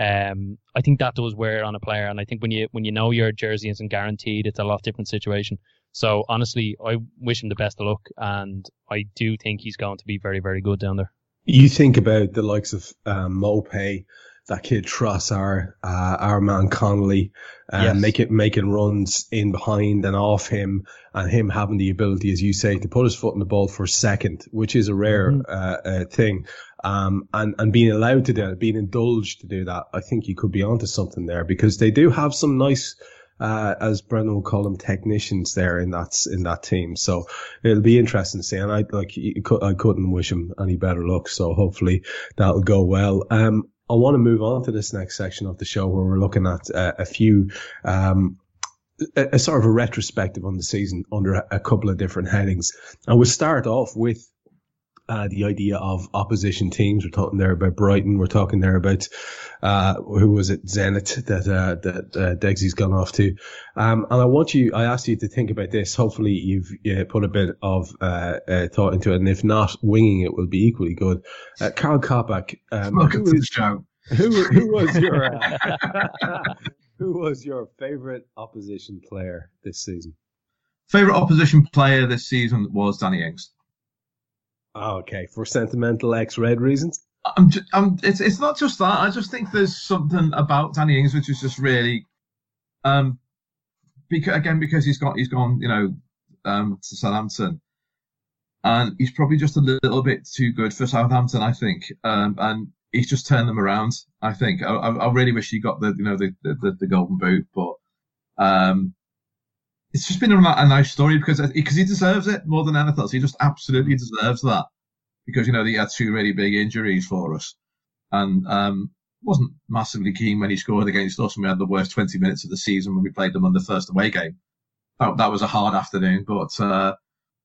Um, I think that does wear on a player, and I think when you when you know your jersey isn't guaranteed, it's a lot different situation. So honestly, I wish him the best of luck, and I do think he's going to be very very good down there. You think about the likes of um, Maupay that kid Trossard, uh, our man Connolly, uh, yes. make it, making runs in behind and off him and him having the ability, as you say, to put his foot in the ball for a second, which is a rare, mm-hmm. uh, uh, thing. Um, and, and being allowed to do it, being indulged to do that, I think you could be onto something there because they do have some nice, uh, as Brendan will call them, technicians there in that in that team. So it'll be interesting to see. And I like I couldn't wish him any better luck. So hopefully that'll go well. Um, I want to move on to this next section of the show where we're looking at uh, a few, um, a, a, sort of a retrospective on the season under a, a couple of different headings. And we'll start off with uh, the idea of opposition teams. We're talking there about Brighton. We're talking there about uh, who was it, Zenit that uh, that uh, Degsy's gone off to. Um, and I want you, I asked you to think about this. Hopefully, you've put a bit of uh, uh, thought into it, and if not, winging it will be equally good. Uh, Karl Coppack. Um, Welcome to the show. Who, who was your [LAUGHS] [LAUGHS] who was your favorite opposition player this season? Favorite opposition player this season was Danny Ings. Oh, okay, for sentimental X-Red reasons. I'm, just, I'm, it's it's not just that. I just think there's something about Danny Ings which is just really, um, because again because he's got he's gone you know um to Southampton, and he's probably just a little bit too good for Southampton, I think. Um, and he's just turned them around. I think. I, I really wish he got the you know the the, the golden boot, but um, it's just been a, a nice story because because he deserves it more than anything else. He just absolutely deserves that because you know he had two really big injuries for us, and um, wasn't massively keen when he scored against us and we had the worst 20 minutes of the season when we played them on the first away game. That, that was a hard afternoon, but uh,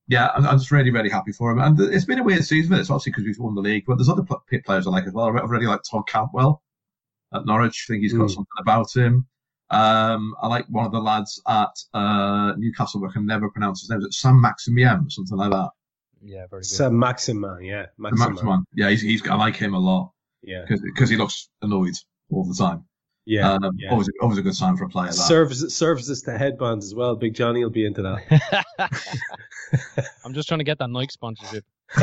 yeah, I'm, I'm, just really, really happy for him. And it's been a weird season. It's obviously because we've won the league, but there's other players I like as well. I really like Todd Cantwell at Norwich. I think he's got mm. something about him. Um, I like one of the lads at uh, Newcastle, I can never pronounce his name. Is it Saint-Maximin or something like that? Yeah, very good. Saint-Maximin, yeah. Maximin. Yeah, he's, he's, I like him a lot. Yeah. Because he looks annoyed all the time. Yeah, um, yeah. Always, always a good sign for a player. That. Serves serves us to headbands as well. Big Johnny will be into that. [LAUGHS] I'm just trying to get that Nike sponsorship. [LAUGHS]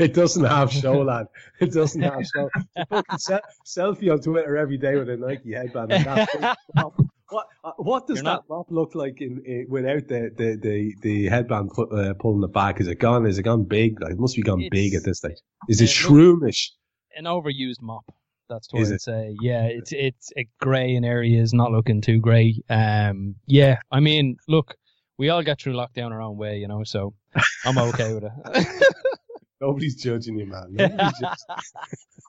it doesn't have show, lad. It doesn't have show. Se- selfie on Twitter every day with a Nike headband. what what does that not... look like in, in, without the the the, the headband put, uh, pulling the back? Is it gone? Is it gone big? Like, it must be gone it's, big at this stage. Is it, it shroomish? An overused mop. That's what Is I'd it? say. Yeah, it's it's a grey in areas, not looking too grey. Um, yeah, I mean, look, we all get through lockdown our own way, you know, so I'm okay with it. [LAUGHS] Nobody's judging you, man.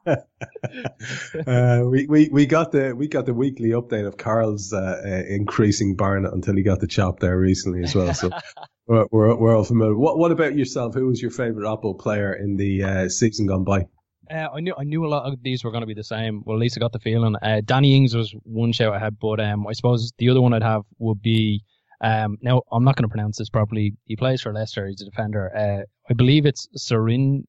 [LAUGHS] uh, we, we we got the we got the weekly update of Karl's uh, uh, increasing Barnet until he got the chop there recently as well. So [LAUGHS] We're, we're, we're all familiar. What What about yourself? Who was your favorite Apple player in the uh, season gone by? Uh, I knew I knew a lot of these were going to be the same. Well, at least I got the feeling. Uh, Danny Ings was one shout I had, but um, I suppose the other one I'd have would be. Um, now I'm not going to pronounce this properly. He plays for Leicester. He's a defender. Uh, I believe it's Serin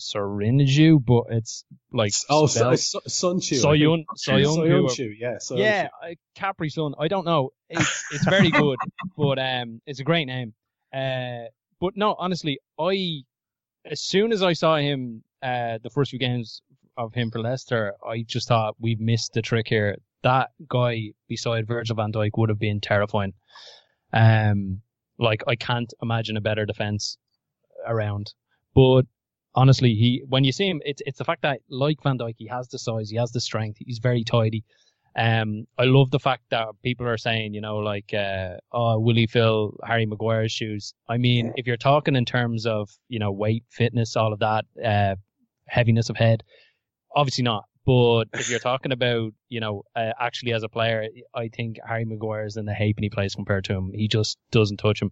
Serinju, but it's like oh, spelled- so, Sun Chu. Soyun Soyuncu or- Soyuncu, yeah. Yeah, uh, Capri Sun. I don't know. It's it's very good, [LAUGHS] but um, it's a great name. Uh, but no, honestly, I as soon as I saw him, uh, the first few games of him for Leicester, I just thought we've missed the trick here. That guy beside Virgil Van Dijk would have been terrifying. Um, like I can't imagine a better defense around. But honestly, he when you see him, it's it's the fact that like Van Dijk, he has the size, he has the strength, he's very tidy. Um, I love the fact that people are saying, you know, like, uh, oh, will he fill Harry Maguire's shoes? I mean, if you're talking in terms of, you know, weight, fitness, all of that, uh, heaviness of head, obviously not. But if you're talking about, you know, uh, actually as a player, I think Harry Maguire is in the he plays compared to him. He just doesn't touch him.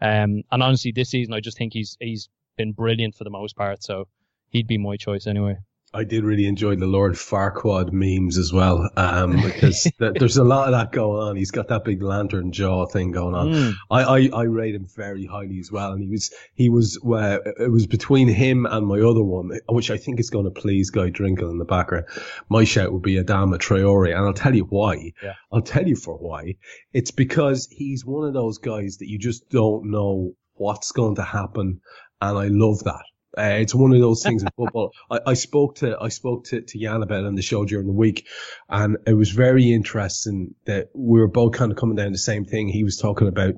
Um, and honestly, this season, I just think he's he's been brilliant for the most part. So he'd be my choice anyway. I did really enjoy the Lord Farquaad memes as well, um, because [LAUGHS] th- there's a lot of that going on. He's got that big lantern jaw thing going on. Mm. I, I, I rate him very highly as well, and he was he was uh, it was between him and my other one, which I think is going to please Guy Drinkel in the background. My shout would be Adama Traore, and I'll tell you why. Yeah. I'll tell you for why. It's because he's one of those guys that you just don't know what's going to happen, and I love that. Uh, it's one of those things in football. [LAUGHS] I, I spoke to I spoke to, to Jan about it on the show during the week, and it was very interesting that we were both kind of coming down the same thing. He was talking about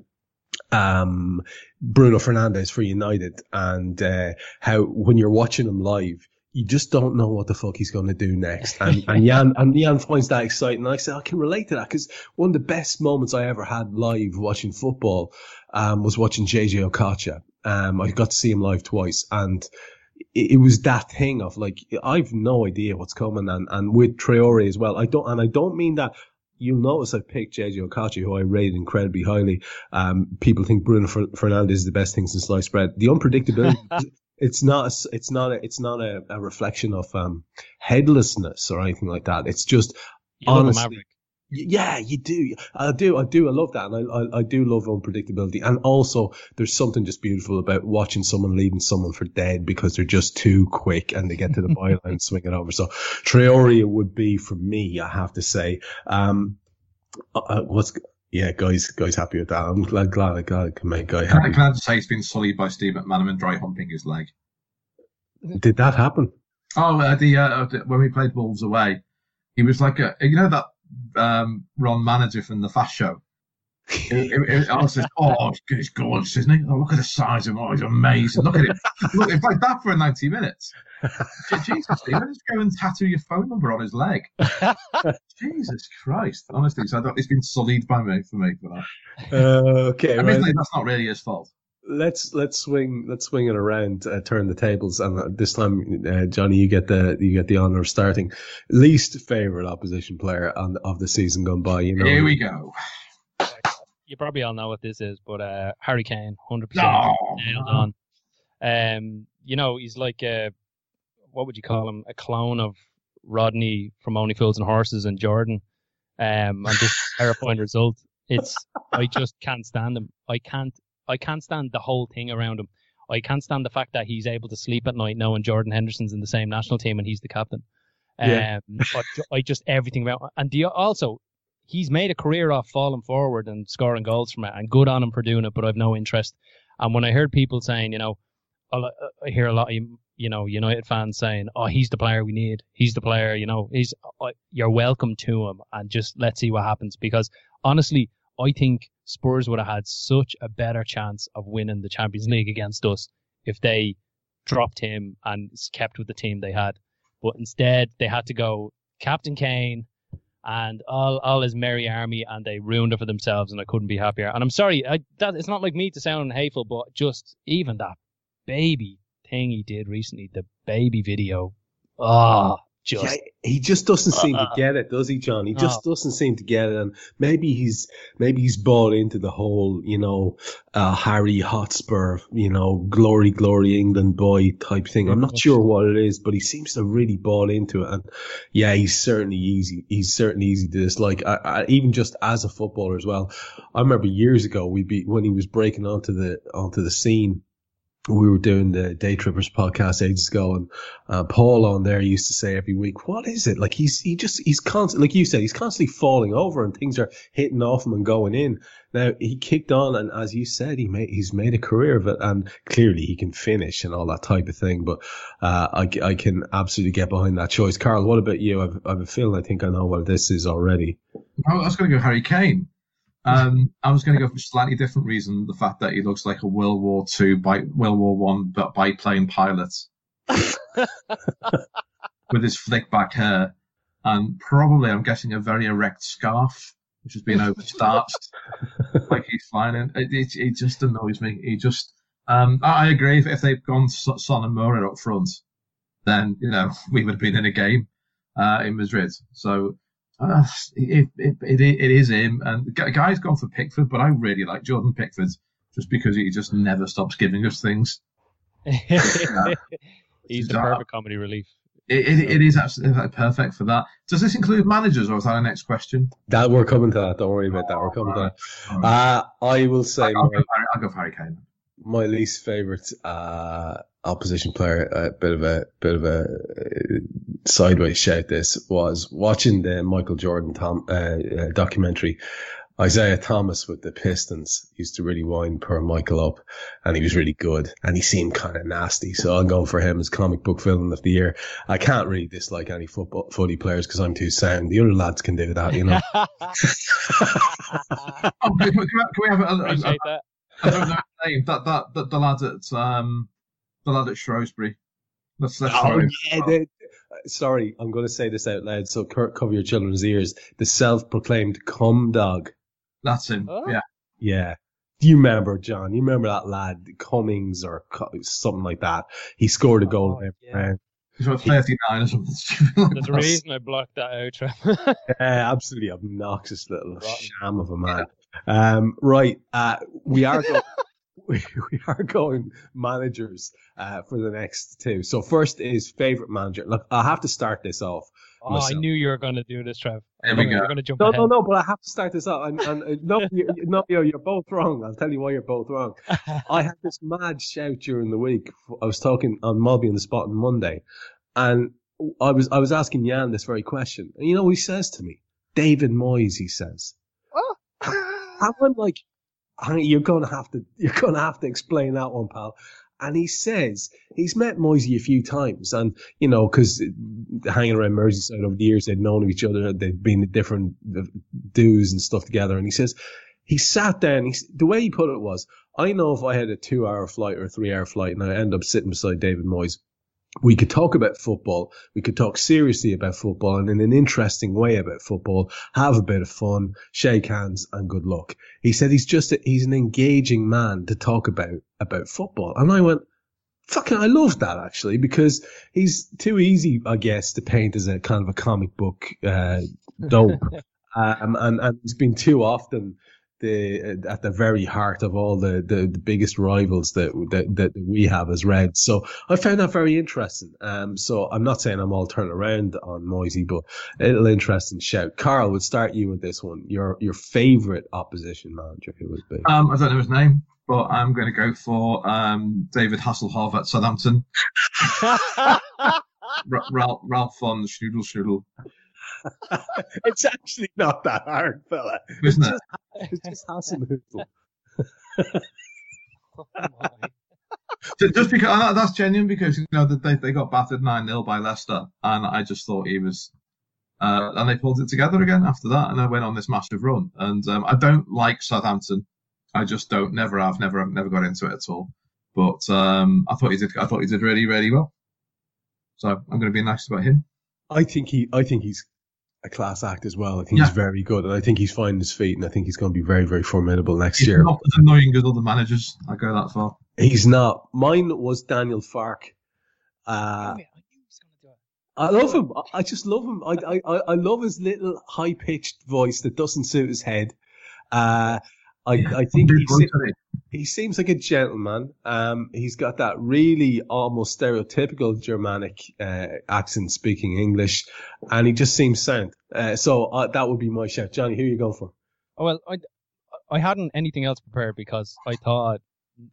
um, Bruno Fernandes for United and uh, how when you're watching him live, you just don't know what the fuck he's going to do next. And, and Jan and Jan finds that exciting. And I said I can relate to that because one of the best moments I ever had live watching football um, was watching JJ Okocha. Um, I got to see him live twice, and it, it was that thing of like I've no idea what's coming, and and with Traore as well. I don't, and I don't mean that. You'll notice I picked JJ Okocha, who I rated incredibly highly. Um, people think Bruno Fer- Fernandes is the best thing since sliced bread. The unpredictability. [LAUGHS] It's not. It's not. A, it's not a, a reflection of um, headlessness or anything like that. It's just You Honestly, Maverick. Yeah, you do. I do. I do. I love that, and I, I, I do love unpredictability. And also, there's something just beautiful about watching someone leaving someone for dead because they're just too quick and they get to the [LAUGHS] byline and swing it over. So, Traore would be for me. I have to say. Um, uh, uh, what's yeah, guys, guys happy with that. I'm glad, glad, glad I can make guy happy. can I just say he's been sullied by Steve McManaman dry humping his leg? Did that happen? Oh, uh, the, uh, the when we played Wolves away, he was like a you know that um, Ron manager from the Fast Show. It, it, it, I was just, oh, he's gorgeous, isn't he? Oh, look at the size of him. Oh, he's amazing. Look at it. Look, it's like that for 90 minutes. [LAUGHS] Jesus, Steve, just go and tattoo your phone number on his leg. [LAUGHS] Jesus Christ. Honestly, so it's been sullied by me for me for that. Uh, okay, right. That's not really his fault. let's let's swing let's swing it around, uh, turn the tables, and uh, this time, uh, Johnny, you get the you get the honor of starting. Least favorite opposition player on of the season gone by. You know, Here we go. You probably all know what this is, but uh, Harry Kane, hundred percent nailed on. Um, you know, he's like a what would you call him? A clone of Rodney from Only Fools and Horses and Jordan. Um, and this terrifying result. It's I just can't stand him. I can't I can't stand the whole thing around him. I can't stand the fact that he's able to sleep at night knowing Jordan Henderson's in the same national team and he's the captain. Yeah. Um, I, I just everything about and the, also he's made a career off falling forward and scoring goals from it, and good on him for doing it. But I've no interest. And when I heard people saying, you know, I hear a lot of you know United fans saying, "Oh, he's the player we need. He's the player." You know, he's you're welcome to him, and just let's see what happens. Because honestly, I think Spurs would have had such a better chance of winning the Champions League against us if they dropped him and kept with the team they had. But instead, they had to go Captain Kane and all all his merry army, and they ruined it for themselves. And I couldn't be happier. And I'm sorry, I, that it's not like me to sound hateful, but just even that baby thing he did recently, the baby video, ah, just Yeah, he just doesn't seem to Uh, get it, does he, John? He just no. doesn't seem to get it, and maybe he's maybe he's bought into the whole, you know, uh, Harry Hotspur, you know, glory, glory, England boy type thing. I'm not sure what it is, but he seems to really bought into it, and yeah, he's certainly easy. He's certainly easy to dislike. I, I, even just as a footballer as well. I remember years ago we be when he was breaking onto the onto the scene we were doing the Day Trippers podcast ages ago, and uh, Paul on there used to say every week, "What is it?" Like he's he just he's constant, like you said, he's constantly falling over, and things are hitting off him and going in. Now he kicked on, and as you said, he made he's made a career of it, and clearly he can finish and all that type of thing. But uh, I I can absolutely get behind that choice. Karl, what about you? I've I've a feeling I think I know what this is already. I was going to go Harry Kane. Um, I was going to go for a slightly different reason: the fact that he looks like a World War Two, by World War One, but biplane pilot [LAUGHS] with his flick back hair, and probably, I'm guessing, a very erect scarf, which has been overstarched, [LAUGHS] like he's flying in. It, it, it just annoys me. He just, um, I, I agree. If, if they've gone Son and Moura up front, then you know [LAUGHS] we would have been in a game uh, in Madrid. So. Uh, it, it, it, it is him, and the guy's gone for Pickford, but I really like Jordan Pickford just because he just never stops giving us things. [LAUGHS] He's the perfect comedy relief. It, it, it is absolutely perfect for that. Does this include managers, or is that our next question? That we're coming to that. Don't worry about that. We're coming to that. Uh, I will say I'll, my, go Harry, I'll go for Harry Kane. My least favorite uh, opposition player. A bit of a bit of a uh, sideways shout. This was watching the Michael Jordan Tom, uh, uh, documentary. Isiah Thomas with the Pistons used to really wind poor Michael up, and he was really good, and he seemed kind of nasty. So I'm going for him as comic book villain of the year. I can't really dislike any football footy players because I'm too sound. The other lads can do that, you know. [LAUGHS] Oh, can, we- can we have a, a, a, Appreciate that. I don't know his name. That that that the lad at um the lad at Shrewsbury. Let's let's Oh, yeah, the- sorry, I'm going to say this out loud, so cur- cover your children's ears. The self-proclaimed cum dog. That's him. Oh. Yeah. Yeah. Do you remember, John? You remember that lad, Cummings or something like that? He scored a goal Oh, yeah. round. He's about 39 or something stupid like There's a reason I blocked that out, Trev. [LAUGHS] Yeah, absolutely obnoxious little Rotten. sham of a man. Um, right, uh, we are going, [LAUGHS] we, we are going managers uh, for the next two. So first is favorite manager. Look, I have to start this off. Oh, I knew you were going to do this, Trev. I There we go. You were going to jump No, ahead. no, no, but I have to start this off. And, and uh, no, you, no, you're, you're both wrong. I'll tell you why you're both wrong. [LAUGHS] I had this mad shout during the week. I was talking on Molby on the spot on Monday, and I was I was asking Jan this very question. And you know what he says to me? David Moyes, he says. [LAUGHS] I'm like, "Honey, you're gonna have to [LAUGHS] you're gonna have to explain that one, pal. And he says he's met Moisey a few times, and you know, because hanging around Merseyside over the years, they'd known each other, they'd been in different uh, dues and stuff together. And he says he sat down. He, the way he put it was, I know if I had a two-hour flight or a three-hour flight, and I end up sitting beside David Moyes, we could talk about football. We could talk seriously about football and in an interesting way about football, have a bit of fun, shake hands and good luck. He said he's just, a, he's an engaging man to talk about, about football. And I went, fucking, I love that actually because he's too easy, I guess, to paint as a kind of a comic book, uh, dope. [LAUGHS] um, and, and he's been too often the at the very heart of all the, the, the biggest rivals that, that that we have as Reds. So I found that very interesting. Um, so I'm not saying I'm all turned around on Moisey, but a little interesting shout. Karl, would start you with this one. Your your favorite opposition manager who would be? Um, I don't know his name, but I'm going to go for um, David Hasselhoff at Southampton. [LAUGHS] R- Ralph, Ralph von Schnudel Schnudel, [LAUGHS] it's actually not that hard, fella. isn't it? It's just Hasselhoff. [LAUGHS] [LAUGHS] Oh my. Ju- Just because uh, that's genuine because you know that they they got battered nine 0 by Leicester, and I just thought he was, uh, and they pulled it together again after that, and I went on this massive run. And um, I don't like Southampton, I just don't, never have, never never got into it at all. But um, I thought he did, I thought he did really really well. So I'm going to be nice about him. I think he, I think he's a class act as well. I think Yeah. he's very good, and I think he's finding his feet, and I think he's going to be very, very formidable next He's year. not as annoying as other managers. I go that far. He's not. Mine was Daniel Farke. Uh, Oh, I knew he was going to do it. I love him. I just love him. I I I love his little high pitched voice that doesn't suit his head. Uh, I I think he, se- he seems like a gentleman. Um, he's got that really almost stereotypical Germanic uh, accent, speaking English, and he just seems sound. Uh, so uh, that would be my shout. Johnny, who are you going for? Oh, well, I I hadn't anything else prepared because I thought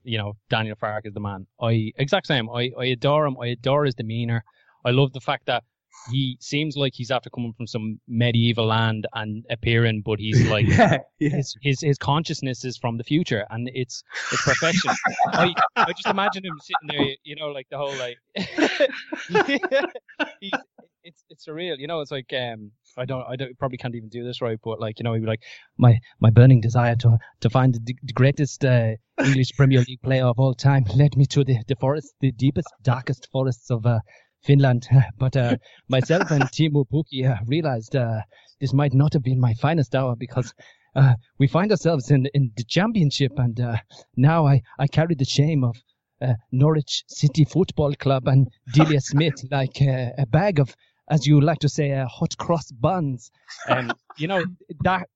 you know Daniel Farke is the man. I exact same. I I adore him. I adore his demeanor. I love the fact that he seems like he's after coming from some medieval land and appearing, but he's [LAUGHS] like yeah, yeah. his, his his consciousness is from the future, and it's it's perfection. [LAUGHS] I I just imagine him sitting there, you know, like the whole like [LAUGHS] he's, it's it's surreal, you know. It's like um I don't I don't probably can't even do this right, but like you know he'd be like my my burning desire to to find the, the greatest uh, English Premier League player of all time led me to the the forest, the deepest darkest forests of uh, Finland. [LAUGHS] But uh, [LAUGHS] myself and Teemu Pukki uh, realized uh, this might not have been my finest hour because uh, we find ourselves in in the championship, and uh, now I I carry the shame of uh, Norwich City Football Club and Delia [LAUGHS] Smith like uh, a bag of, as you like to say, uh, hot cross buns. And you know that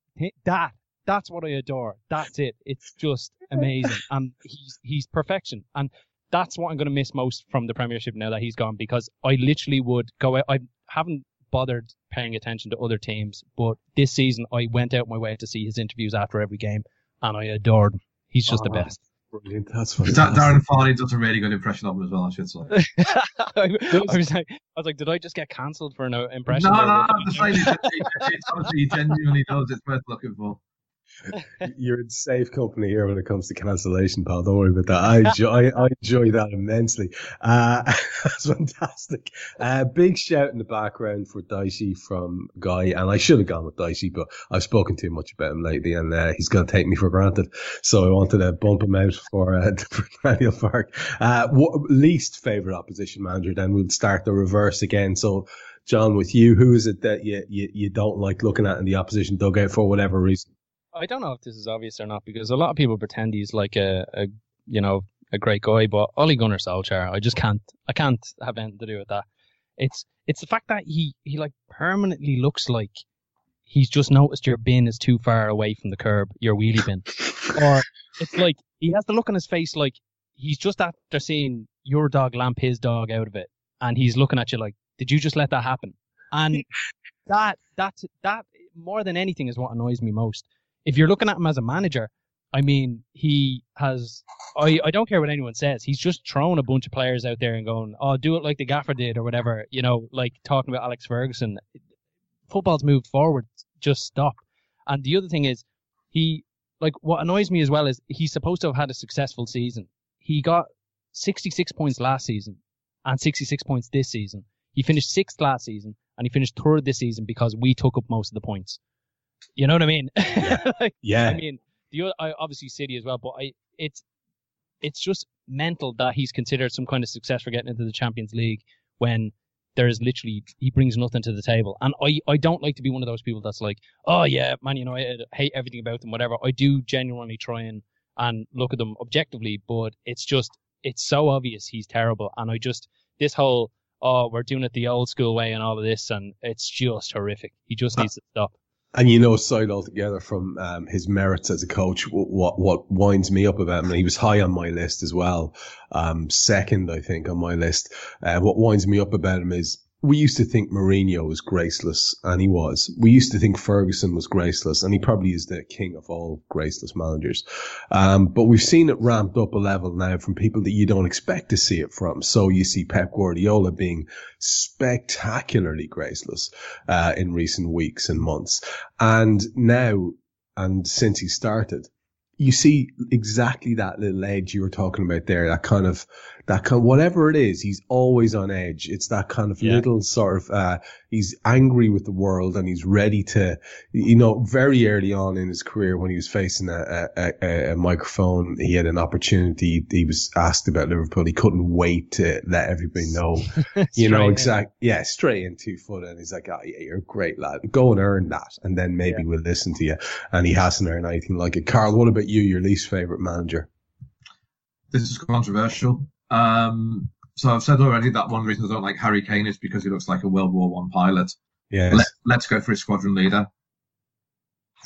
that that's what I adore. That's it. It's just amazing, and he's he's perfection. And that's what I'm going to miss most from the Premiership now that he's gone because I literally would go out. I haven't bothered paying attention to other teams, but this season I went out my way to see his interviews after every game, and I adored him. He's just Oh, the ah, best. Brilliant. That's fantastic. Darren Farley does a really good impression of him as well, I should say. [LAUGHS] I, I was like, I was like, did I just get cancelled for an impression? No, there? no, I'm just saying, he genuinely does. It's worth looking for. [LAUGHS] You're in safe company here when it comes to cancellation, pal. Don't worry about that. I enjoy, I enjoy that immensely. Uh, [LAUGHS] that's fantastic. Uh, big shout in the background for Dicey from Guy, and I should have gone with Dicey, but I've spoken too much about him lately, and uh, he's going to take me for granted. So I wanted to bump him out for, uh, for Daniel Park. What, least favorite opposition manager? Then we'll start the reverse again. So. John, with you, who is it that you, you, you don't like looking at in the opposition dugout for whatever reason? I don't know if this is obvious or not because a lot of people pretend he's like a, a you know, a great guy, but Ole Gunnar Solskjaer, I just can't, I can't have anything to do with that. It's, it's the fact that he, he like permanently looks like he's just noticed your bin is too far away from the curb, your wheelie bin. [LAUGHS] or it's like he has the look on his face like he's just after seeing your dog lamp his dog out of it, and he's looking at you like, did you just let that happen? And [LAUGHS] that that that more than anything is what annoys me most. If you're looking at him as a manager, I mean, he has. I I don't care what anyone says. He's just thrown a bunch of players out there and going, "Oh, do it like the gaffer did," or whatever. You know, like talking about Alex Ferguson. Football's moved forward. Just stop. And the other thing is, he like what annoys me as well is he's supposed to have had a successful season. He got 66 points last season and 66 points this season. He finished sixth last season and he finished third this season because we took up most of the points. You know what I mean? [LAUGHS] Like, Yeah. I mean, the other, I, obviously City as well, but I it's it's just mental that he's considered some kind of success for getting into the Champions League when there is literally he brings nothing to the table. And I I don't like to be one of those people that's like, oh yeah, Man United, hate everything about them, whatever. I do genuinely try and and look at them objectively, but it's just it's so obvious he's terrible. And I just this whole oh we're doing it the old school way and all of this, and it's just horrific. He just needs to stop. And you know, aside altogether from um, his merits as a coach, what what winds me up about him, he was high on my list as well, um, second I think on my list. Uh, what winds me up about him is we used to think Mourinho was graceless, and he was. We used to think Ferguson was graceless, and he probably is the king of all graceless managers. Um, but we've seen it ramped up a level now from people that you don't expect to see it from. So you see Pep Guardiola being spectacularly graceless uh, in recent weeks and months, and now and since he started, you see exactly that little edge you were talking about there. That kind of that kind whatever it is, he's always on edge. It's that kind of Yeah. little sort of uh, he's angry with the world and he's ready to, you know, very early on in his career when he was facing a, a, a, a microphone, he had an opportunity. He was asked about Liverpool. He couldn't wait to let everybody know [LAUGHS] you know, exactly. yeah, straight in two foot. And he's like, oh, yeah, you're a great lad. Go and earn that. And then maybe we'll listen to you. And he hasn't earned anything like it. Karl, what about you, your least favorite manager? This is controversial. Um, so I've said already that one reason I don't like Harry Kane is because he looks like a World War One pilot. Yeah. Let, let's go for his squadron leader,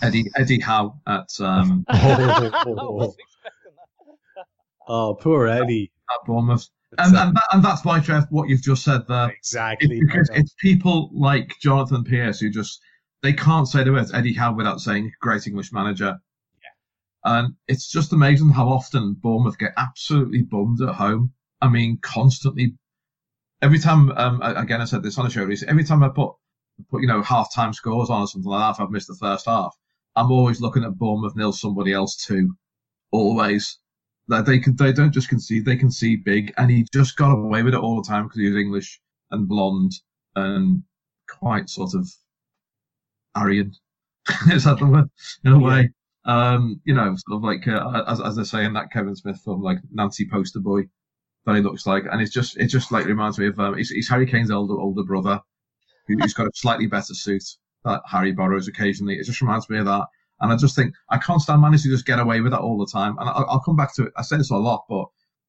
Eddie Eddie Howe at um, [LAUGHS] I was expecting that. [LAUGHS] oh, poor Eddie. at Bournemouth, and and, that, and that's why Trev, what you've just said there. exactly. It's because it's people like Jonathan Pearce who just they can't say the words Eddie Howe without saying great English manager. And it's just amazing how often Bournemouth get absolutely bummed at home. I mean, constantly. Every time, um, again, I said this on a show recently. Every time I put, put you know, half time scores on or something like that, if I've missed the first half, I'm always looking at Bournemouth nil somebody else too. Always. That they can, they don't just concede, they concede big, and he just got away with it all the time because he was English and blonde and quite sort of Aryan. [LAUGHS] Is that the word? In a way. Um, you know, sort of like, uh, as, as they say in that Kevin Smith film, like Nancy Poster Boy that he looks like. And it's just, it just like reminds me of, um, he's, he's Harry Kane's older, older brother who- who's got a slightly better suit that Harry borrows occasionally. It just reminds me of that. And I just think, I can't stand managers who just get away with that all the time. And I, I'll come back to it. I say this a lot, but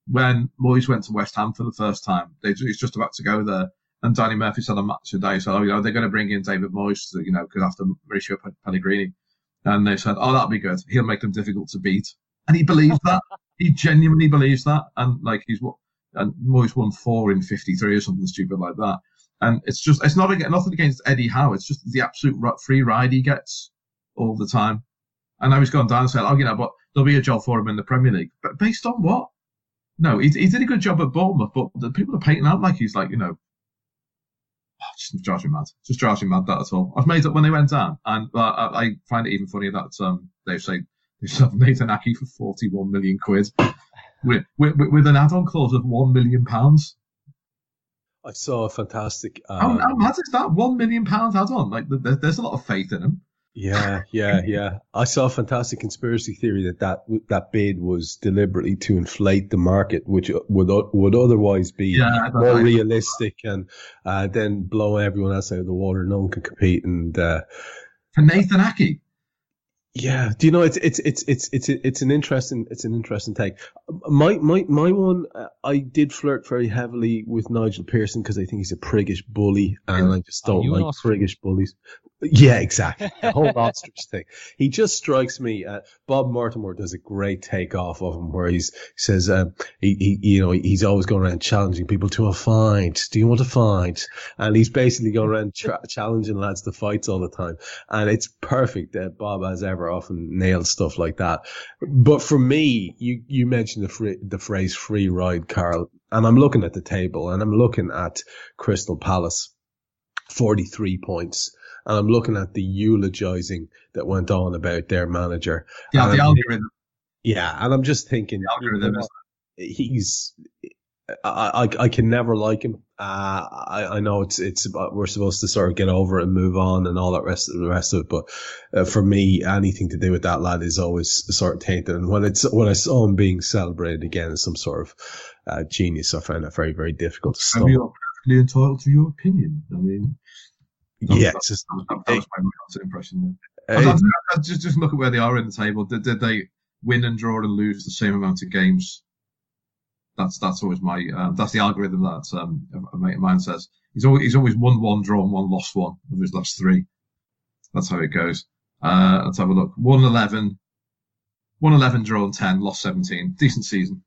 when Moyes went to West Ham for the first time, they, he's just about to go there. And Danny Murphy said on match today, so, you know, they're going to bring in David Moyes, you know, because after Mauricio Pe- Pellegrini. And they said, oh, that'll be good. He'll make them difficult to beat. And he believes that. [LAUGHS] he genuinely believes that. And like he's what, and Moyes won four in 53 or something stupid like that. And it's just, it's not against, nothing against Eddie Howe. It's just the absolute free ride he gets all the time. And now he's gone down and said, oh, you know, but there'll be a job for him in the Premier League. But based on what? No, he, he did a good job at Bournemouth, but the people are painting out like he's like, you know, just drives me mad. Just drives me mad, that at all. I've made up when they went down. And uh, I, I find it even funny that um, they say they [LAUGHS] sold Nathan Aké for 41 million quid with, with, with an add-on clause of 1 million pounds. I saw a fantastic. How, Um, how mad is that? 1 million pounds add-on. Like, th- th- there's a lot of faith in him. Yeah, yeah, [LAUGHS] yeah. I saw a fantastic conspiracy theory that that, that bid was deliberately to inflate the market, which would would otherwise be Yeah, more realistic and uh, then blow everyone else out of the water. No one can compete. And uh, For Nathan Aké. yeah, do you know it's it's it's it's it's it's an interesting it's an interesting take. My my my one, uh, I did flirt very heavily with Nigel Pearson because I think he's a priggish bully, and I just don't like priggish bullies. Yeah, exactly. The whole ostrich thing. He just strikes me. Uh, Bob Mortimer does a great take off of him where he's he says um, he, he you know he's always going around challenging people to a fight. Do you want to fight? And he's basically going around tra- challenging lads to fights all the time, and it's perfect that Bob as ever often nails stuff like that. But for me, you you mentioned the free, the phrase free ride, Karl, and I'm looking at the table and I'm looking at Crystal Palace, 43 points. And I'm looking at the eulogizing that went on about their manager. Yeah, the Um, algorithm. Yeah, and I'm just thinking, algorithm is he's. I, I I can never like him. Uh, I I know it's it's about, we're supposed to sort of get over it and move on and all that rest of the rest of it, but uh, for me, anything to do with that lad is always sort of tainted. And when it's when I saw him being celebrated again as some sort of uh, genius, I found that very very difficult to I stop. mean, you're perfectly entitled to your opinion. I mean, yeah, it's just, that, that was my constant impression there. uh, And that's- that's just, just look at where they are in the table. Did, did they win and draw and lose the same amount of games? That's that's always my uh, that's the algorithm that um, a mate of mine says. He's always he's always won one, drawn one, lost one of his last three. That's how it goes. Uh, let's have a look. 111, 111 drawn 10, lost 17. Decent season.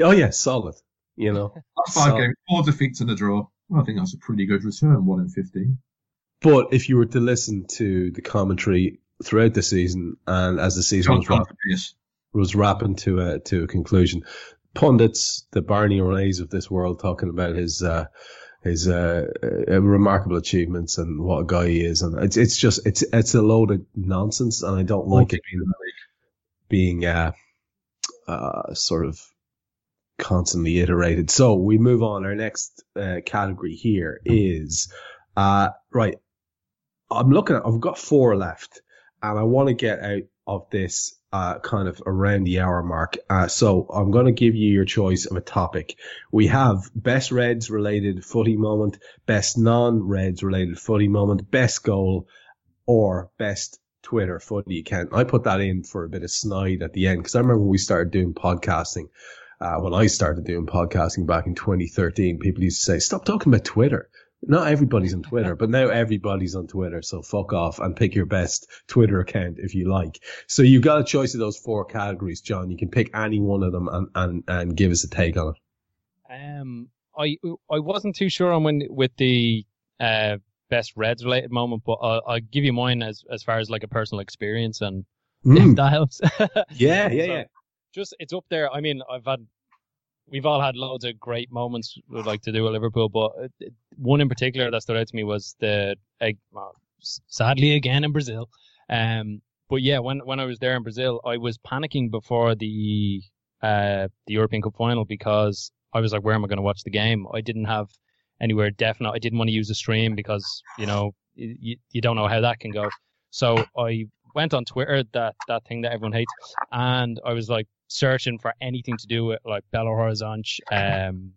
oh yeah, solid. You know, Last five So- games, four defeats and a draw. Well, I think that's a pretty good return. One in 15. But if you were to listen to the commentary throughout the season and as the season was wrap, was wrapping to a to a conclusion, pundits, the Barney Rays of this world, talking about his uh, his uh, uh, remarkable achievements and what a guy he is, and it's it's just it's it's a load of nonsense, and I don't like it being being uh, uh, sort of constantly iterated. So we move on. Our next uh, category here is uh, right. I'm looking at. I've got four left, and I want to get out of this uh, kind of around the hour mark. Uh, so I'm going to give you your choice of a topic. We have best Reds related footy moment, best non-Reds related footy moment, best goal, or best Twitter footy account. I put that in for a bit of snide at the end because I remember when we started doing podcasting. uh, when I started doing podcasting back in 2013, people used to say, stop talking about Twitter. Not everybody's on Twitter, but now everybody's on Twitter. So fuck off and pick your best Twitter account if you like. So you've got a choice of those four categories, John. You can pick any one of them and, and, and give us a take on it. Um, I I wasn't too sure on when with the uh, best Reds related moment, but I'll, I'll give you mine as as far as like a personal experience and Mm. if that helps. Yeah, yeah, So, yeah. Just it's up there. I mean, I've had we've all had loads of great moments we'd like to do at Liverpool, but uh, one in particular that stood out to me was the sadly again in Brazil. Um, but yeah, when when I was there in Brazil, I was panicking before the uh the European Cup final because I was like, where am I going to watch the game? I didn't have anywhere definite. I didn't want to use the stream because you know you, you don't know how that can go. So I went on Twitter, that that thing that everyone hates, and I was like searching for anything to do with like Belo Horizonte, um,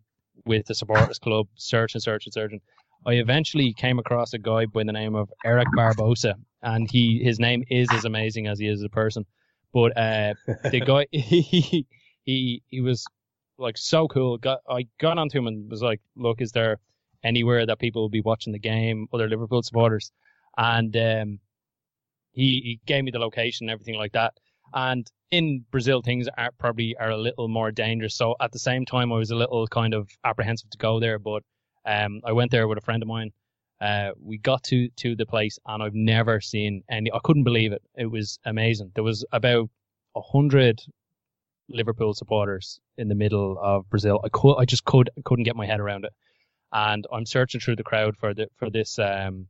with the supporters club, searching, searching, searching. I eventually came across a guy by the name of Eric Barbosa, and he his name is as amazing as he is as a person. But uh, the [LAUGHS] guy [LAUGHS] he he he was like so cool. Got I got onto him and was like, "Look, is there anywhere that people will be watching the game, other Liverpool supporters?" And um, he he gave me the location and everything like that. And in Brazil, things are probably are a little more dangerous. So at the same time, I was a little kind of apprehensive to go there, but um, I went there with a friend of mine. Uh, we got to to the place, and I've never seen any. I couldn't believe it. It was amazing. There was about a hundred Liverpool supporters in the middle of Brazil. I could, I just could, couldn't get my head around it. And I'm searching through the crowd for the for this um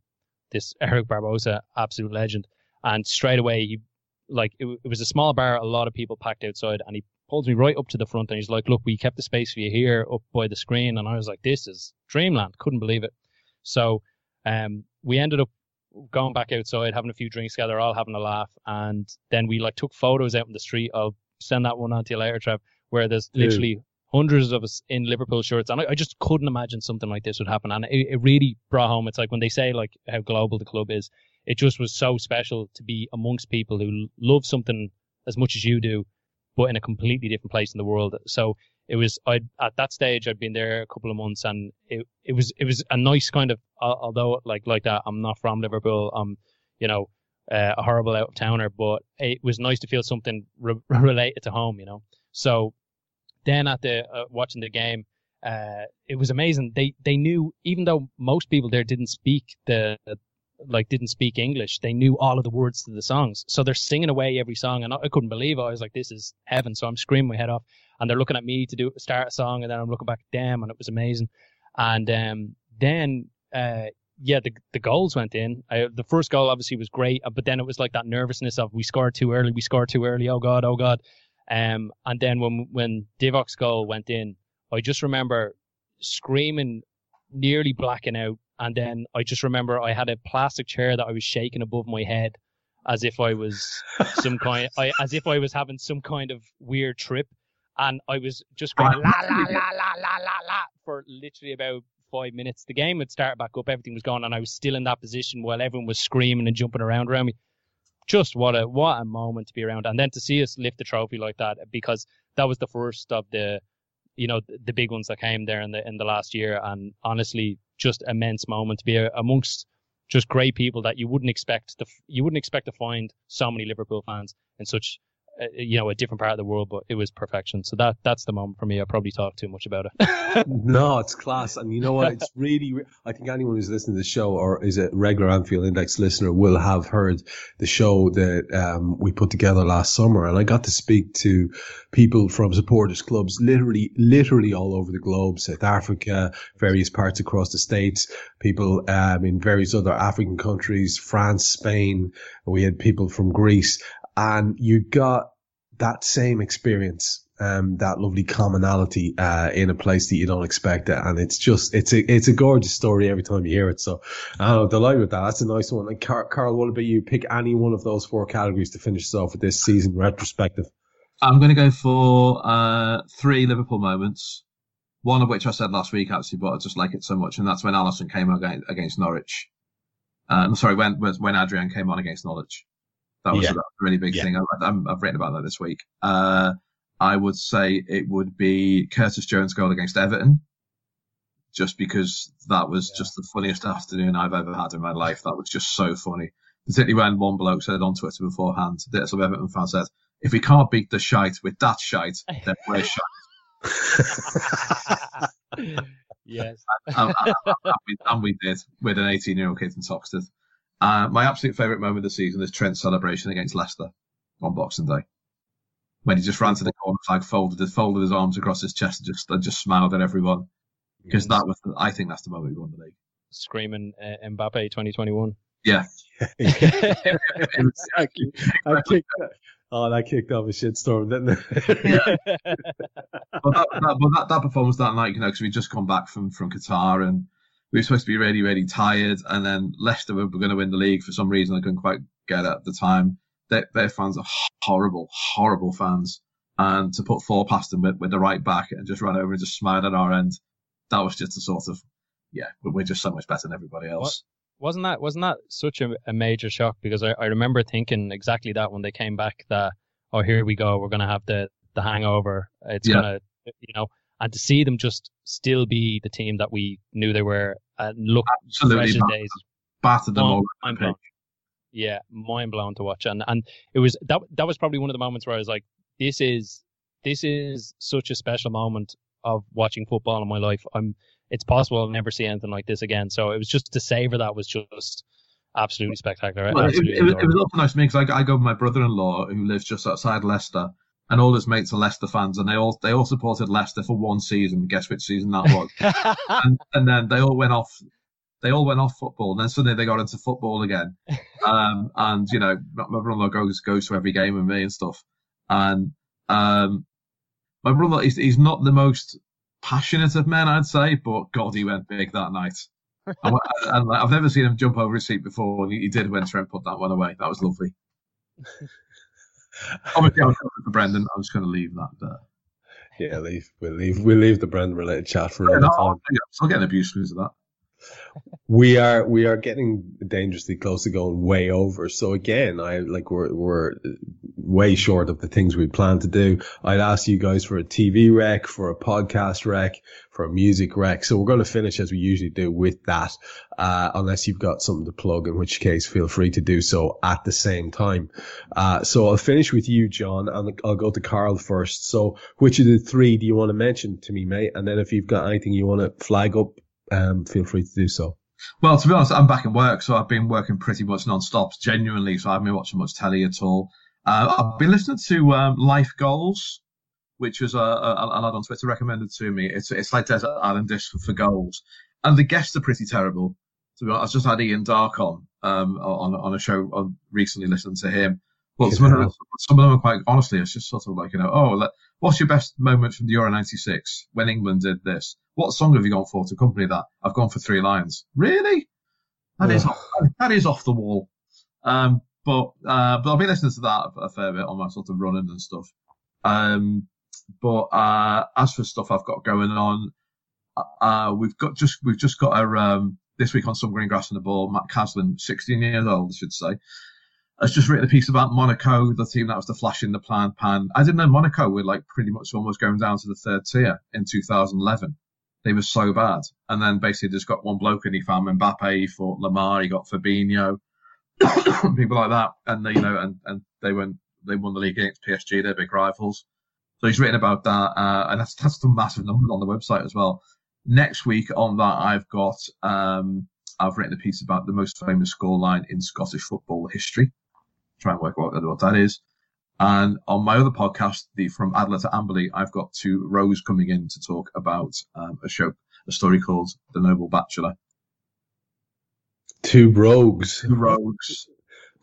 this [LAUGHS] Eric Barbosa, absolute legend. And straight away, he like it, it was a small bar, a lot of people packed outside, and he pulls me right up to the front, and he's like, "Look, we kept the space for you here, up by the screen." And I was like, "This is dreamland." Couldn't believe it. So, um, we ended up going back outside, having a few drinks together, all having a laugh, and then we like took photos out in the street. I'll send that one on to you later, Trev, where there's Dude. literally hundreds of us in Liverpool shirts, and I, I just couldn't imagine something like this would happen. And it, it really brought home. It's like when they say like how global the club is. It just was so special to be amongst people who love something as much as you do, but in a completely different place in the world. So it was I at that stage I'd been there a couple of months and it it was it was a nice kind of although like like that I'm not from Liverpool I'm you know uh, a horrible out of towner but it was nice to feel something re- [LAUGHS] related to home you know so then at the uh, watching the game uh it was amazing they they knew even though most people there didn't speak the like didn't speak English they knew all of the words to the songs so they're singing away every song and I, I couldn't believe it I was like this is heaven so I'm screaming my head off and they're looking at me to do start a song, and then I'm looking back at them, and it was amazing. And um, then, uh, yeah, the the goals went in. I, the first goal obviously was great, uh, but then it was like that nervousness of we scored too early, we scored too early. Oh god, oh god. Um, and then when when Divock's goal went in, I just remember screaming, nearly blacking out, and then I just remember I had a plastic chair that I was shaking above my head, as if I was some [LAUGHS] kind, I, as if I was having some kind of weird trip. And I was just going ah. la la la la la la la for literally about five minutes. The game had started back up, everything was gone, and I was still in that position while everyone was screaming and jumping around around me. Just what a what a moment to be around, and then to see us lift the trophy like that because that was the first of the, you know, the, the big ones that came there in the in the last year, and honestly, just immense moment to be amongst just great people that you wouldn't expect to you wouldn't expect to find so many Liverpool fans in such you know a different part of the world, but it was perfection. So that that's the moment for me. I probably talked too much about it. [LAUGHS] no, it's class. And you know what? It's really, re- I think anyone who's listening to the show or is a regular Anfield Index listener will have heard the show that um, we put together last summer. And I got to speak to people from supporters clubs literally, literally all over the globe, South Africa, various parts across the States, people um, in various other African countries, France, Spain. We had people from Greece. And you got that same experience um, that lovely commonality uh, in a place that you don't expect it, and it's just it's a it's a gorgeous story every time you hear it. So I'm delighted with that. That's a nice one. And Car- Karl, what about you? Pick any one of those four categories to finish us off with this season retrospective. I'm going to go for uh, three Liverpool moments. One of which I said last week, actually, but I just like it so much, and that's when Alisson came against, Norwich. Uh, sorry, when when Adrian came on against Norwich. That was, Yeah. a really big Yeah. thing. I, I'm, I've written about that this week. Uh, I would say it would be Curtis Jones' goal against Everton, just because that was yeah. just the funniest afternoon I've ever had in my life. That was just so funny. Particularly when one bloke said on Twitter beforehand that some Everton fan said, if we can't beat the shite with that shite, then we're shite. [LAUGHS] [LAUGHS] yes. and, and, and, we, and, we, did with an 18 year old kid from Toxteth. Uh, my absolute favourite moment of the season is Trent's celebration against Leicester on Boxing Day. When he just ran to the corner flag, folded his, folded his arms across his chest, and just and just smiled at everyone. Because that was, the, I think that's the moment we won the league. Screaming uh, Mbappe 2021. Yeah. exactly. [LAUGHS] I kicked. Oh, that kicked off a shitstorm, didn't it? yeah. but that, that, but that, that performance that night, you know, because we'd just come back from, from Qatar and we were supposed to be really, really tired. And then Leicester were, going to win the league for some reason. I couldn't quite get at the time. Their, their fans are horrible, horrible fans. And to put four past them with, with the right back and just run over and just smile at our end, that was just a sort of, yeah, we're just so much better than everybody else. What? Wasn't that wasn't that such a, a major shock? Because I, I remember thinking exactly that when they came back that oh here we go we're gonna have the the hangover it's yeah. gonna you know and to see them just still be the team that we knew they were and look Absolutely fresh days. Battered them all. Mind blown. Yeah, mind blown to watch. And and it was that that was probably one of the moments where I was like, this is this is such a special moment of watching football in my life. I'm it's possible I'll never see anything like this again. So it was just to savor that was just absolutely spectacular. Well, absolutely it, it, was, it, was, also nice to me because I, I, go with my brother-in-law who lives just outside Leicester, and all his mates are Leicester fans, and they all they all supported Leicester for one season. Guess which season that was? [LAUGHS] and, and, then they all went off. They all went off football, and then suddenly they got into football again. [LAUGHS] Um, and you know, my brother-in-law goes goes to every game with me and stuff. And um, my brother, he's, he's not the most passionate of men, I'd say, but God, he went big that night. [LAUGHS] and, and, I've never seen him jump over his seat before, and he, he did when Trent put that one away. That was lovely. Obviously, I was for Brendan. I'm just going to leave that there. Yeah, leave. We'll leave. We'll leave the Brendan related chat for another time. I'll get an abuse because of that we are we are getting dangerously close to going way over. So again, I like we're we're way short of the things we plan to do. I'd ask you guys for a TV rec, for a podcast rec, for a music rec. So we're going to finish as we usually do with that, uh, unless you've got something to plug, in which case feel free to do so at the same time. Uh, so I'll finish with you, John, and I'll go to Karl first. So which of the three do you want to mention to me, mate? And then if you've got anything you want to flag up um, feel free to do so. Well, to be honest, I'm back in work, so I've been working pretty much non-stop, genuinely. So I haven't been watching much telly at all. Uh, I've been listening to um, Life Goals, which was a, a, a, lad on Twitter recommended to me. It's it's like Desert Island Disc for, for goals, and the guests are pretty terrible. To be honest, I just had Ian Darke on um, on on a show on recently, listening to him. Well, some of, them, some of them are quite honestly, it's just sort of like you know, oh, what's your best moment from the Euro '96 when England did this? What song have you gone for to accompany that? I've gone for Three Lions. Really? That is off, that is off the wall. Um, but uh, but I'll be listening to that a fair bit on my sort of running and stuff. Um, but uh, as for stuff I've got going on, uh, we've got just we've just got our um, this week on some green grass and the ball. Matt Caslin, 16 years old, I should say, has just written a piece about Monaco, the team that was the flash in the plan pan. I didn't know Monaco were like pretty much almost going down to the third tier in 2011. They were so bad. And then basically just got one bloke and he found Mbappe, he fought Lemar, he got Fabinho, [COUGHS] people like that. And they, you know, and, and they went, they won the league against PSG, their big rivals. So he's written about that. Uh, and that's, that's the massive numbers on the website as well. Next week on that, I've got, um, I've written a piece about the most famous scoreline in Scottish football history. Try and work out what that is. And on my other podcast, the From Adler to Amberley, I've got two rows coming in to talk about um, a show, a story called The Noble Bachelor. Two rogues. Two rogues.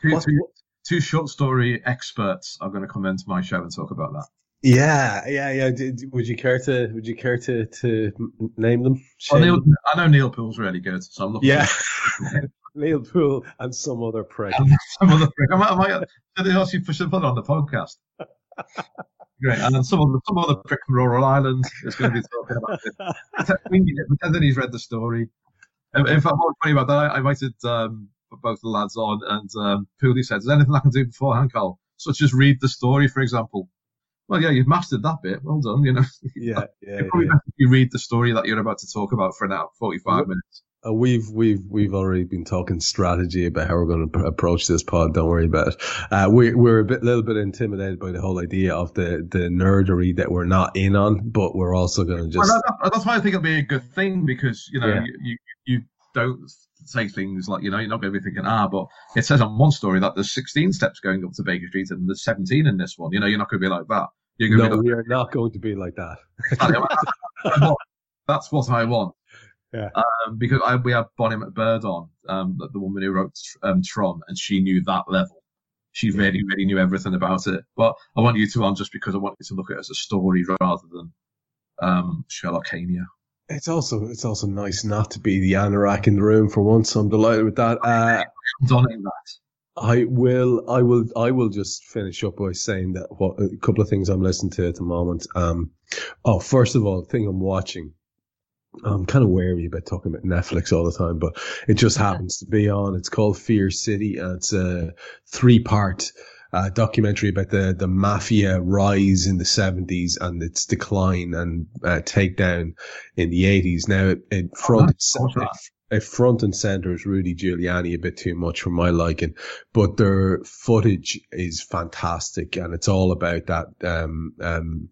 Two, two, two short story experts are going to come into my show and talk about that. Yeah, yeah, yeah. Did, would you care to? Would you care to to name them? Well, Neil, I know Neil Poole's really good, so I'm looking. Yeah, [LAUGHS] Neil Poole and some other prick. [LAUGHS] some other prick. I might, I did they ask you for put on the podcast? [LAUGHS] Great. And then some other, some other prick from rural Ireland is going to be talking about it. Pretending he's read the story. In fact, what funny about that, I invited um, both the lads on, and um, Pooley said, "Is there anything I can do beforehand, Karl? Such as read the story, for example." well, yeah, you've mastered that bit. Well done. You know. Yeah, [LAUGHS] yeah. Probably yeah. you read the story that you're about to talk about for an hour, 45 minutes. Uh, we've we've we've already been talking strategy about how we're going to approach this pod. Don't worry about it. Uh, we're we're a bit little bit intimidated by the whole idea of the the nerdery that we're not in on, but we're also going to just. Well, that, that's why I think it'll be a good thing because you know Yeah. you, you you don't say things like you know you're not going to be thinking ah, but it says on one story that there's 16 steps going up to Baker Street and there's 17 in this one. You know you're not going to be like that. You're going no, to be we are not going to be like that. that's what I want. Yeah. Um, because I, we had Bonnie MacBird on, um, the, the woman who wrote um, Tron, and she knew that level. She really, really knew everything about it. But I want you to on just because I want you to look at it as a story rather than um, Sherlockiana. It's also it's also nice not to be the anorak in the room for once. So I'm delighted with that. Uh, Donning that. I will, I will, I will just finish up by saying that what a couple of things I'm listening to at the moment. Um, oh, first of all, the thing I'm watching. I'm kind of wary about talking about Netflix all the time, but it just happens to be on. It's called Fear City, and it's a three-part uh, documentary about the the mafia rise in the 70s and its decline and uh, takedown in the 80s. Now, it, it front What's that? it front and center is Rudy Giuliani a bit too much for my liking, but their footage is fantastic and it's all about that, um, um,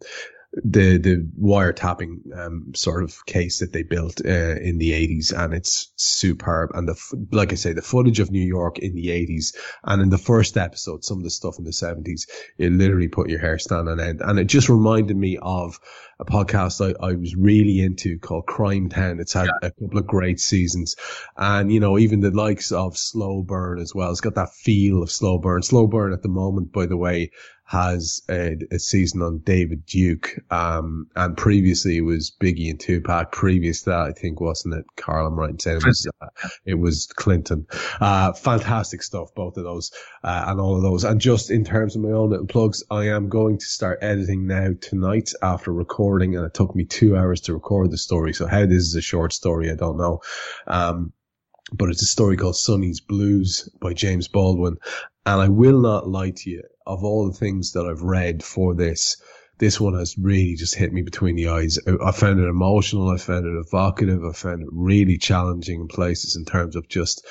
the, the wiretapping, um, sort of case that they built, uh, in the eighties and it's superb. And the, like I say, the footage of New York in the eighties and in the first episode, some of the stuff in the seventies, it literally put your hair stand on end. And it just reminded me of, a podcast I, I was really into called Crime Town. It's had a couple of great seasons. And, you know, even the likes of Slow Burn as well. It's got that feel of Slow Burn. Slow Burn at the moment, by the way, has a, a season on David Duke. Um, and previously it was Biggie and Tupac. Previous to that, I think, wasn't it? Karl, I'm right in saying it was, uh, it was Clinton. Uh, fantastic stuff, both of those, uh, and all of those. And just in terms of my own little plugs, I am going to start editing now tonight after recording and it took me two hours to record the story. So how this is a short story, I don't know. Um, but it's a story called Sonny's Blues by James Baldwin. And I will not lie to you, of all the things that I've read for this, this one has really just hit me between the eyes. I, found it emotional. I found it evocative. I found it really challenging in places in terms of just,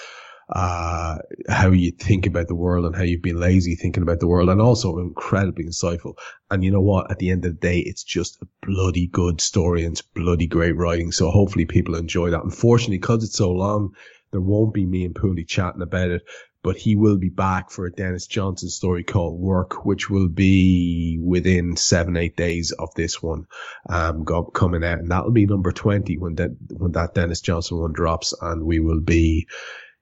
uh, how you think about the world and how you've been lazy thinking about the world and also incredibly insightful. And you know what? At the end of the day, it's just a bloody good story and it's bloody great writing. So hopefully people enjoy that. Unfortunately, because it's so long, there won't be me and Pooley chatting about it, but he will be back for a Denis Johnson story called Work, which will be within seven, eight days of this one, um, go, coming out. And that'll be number 20 when that, when that Denis Johnson one drops and we will be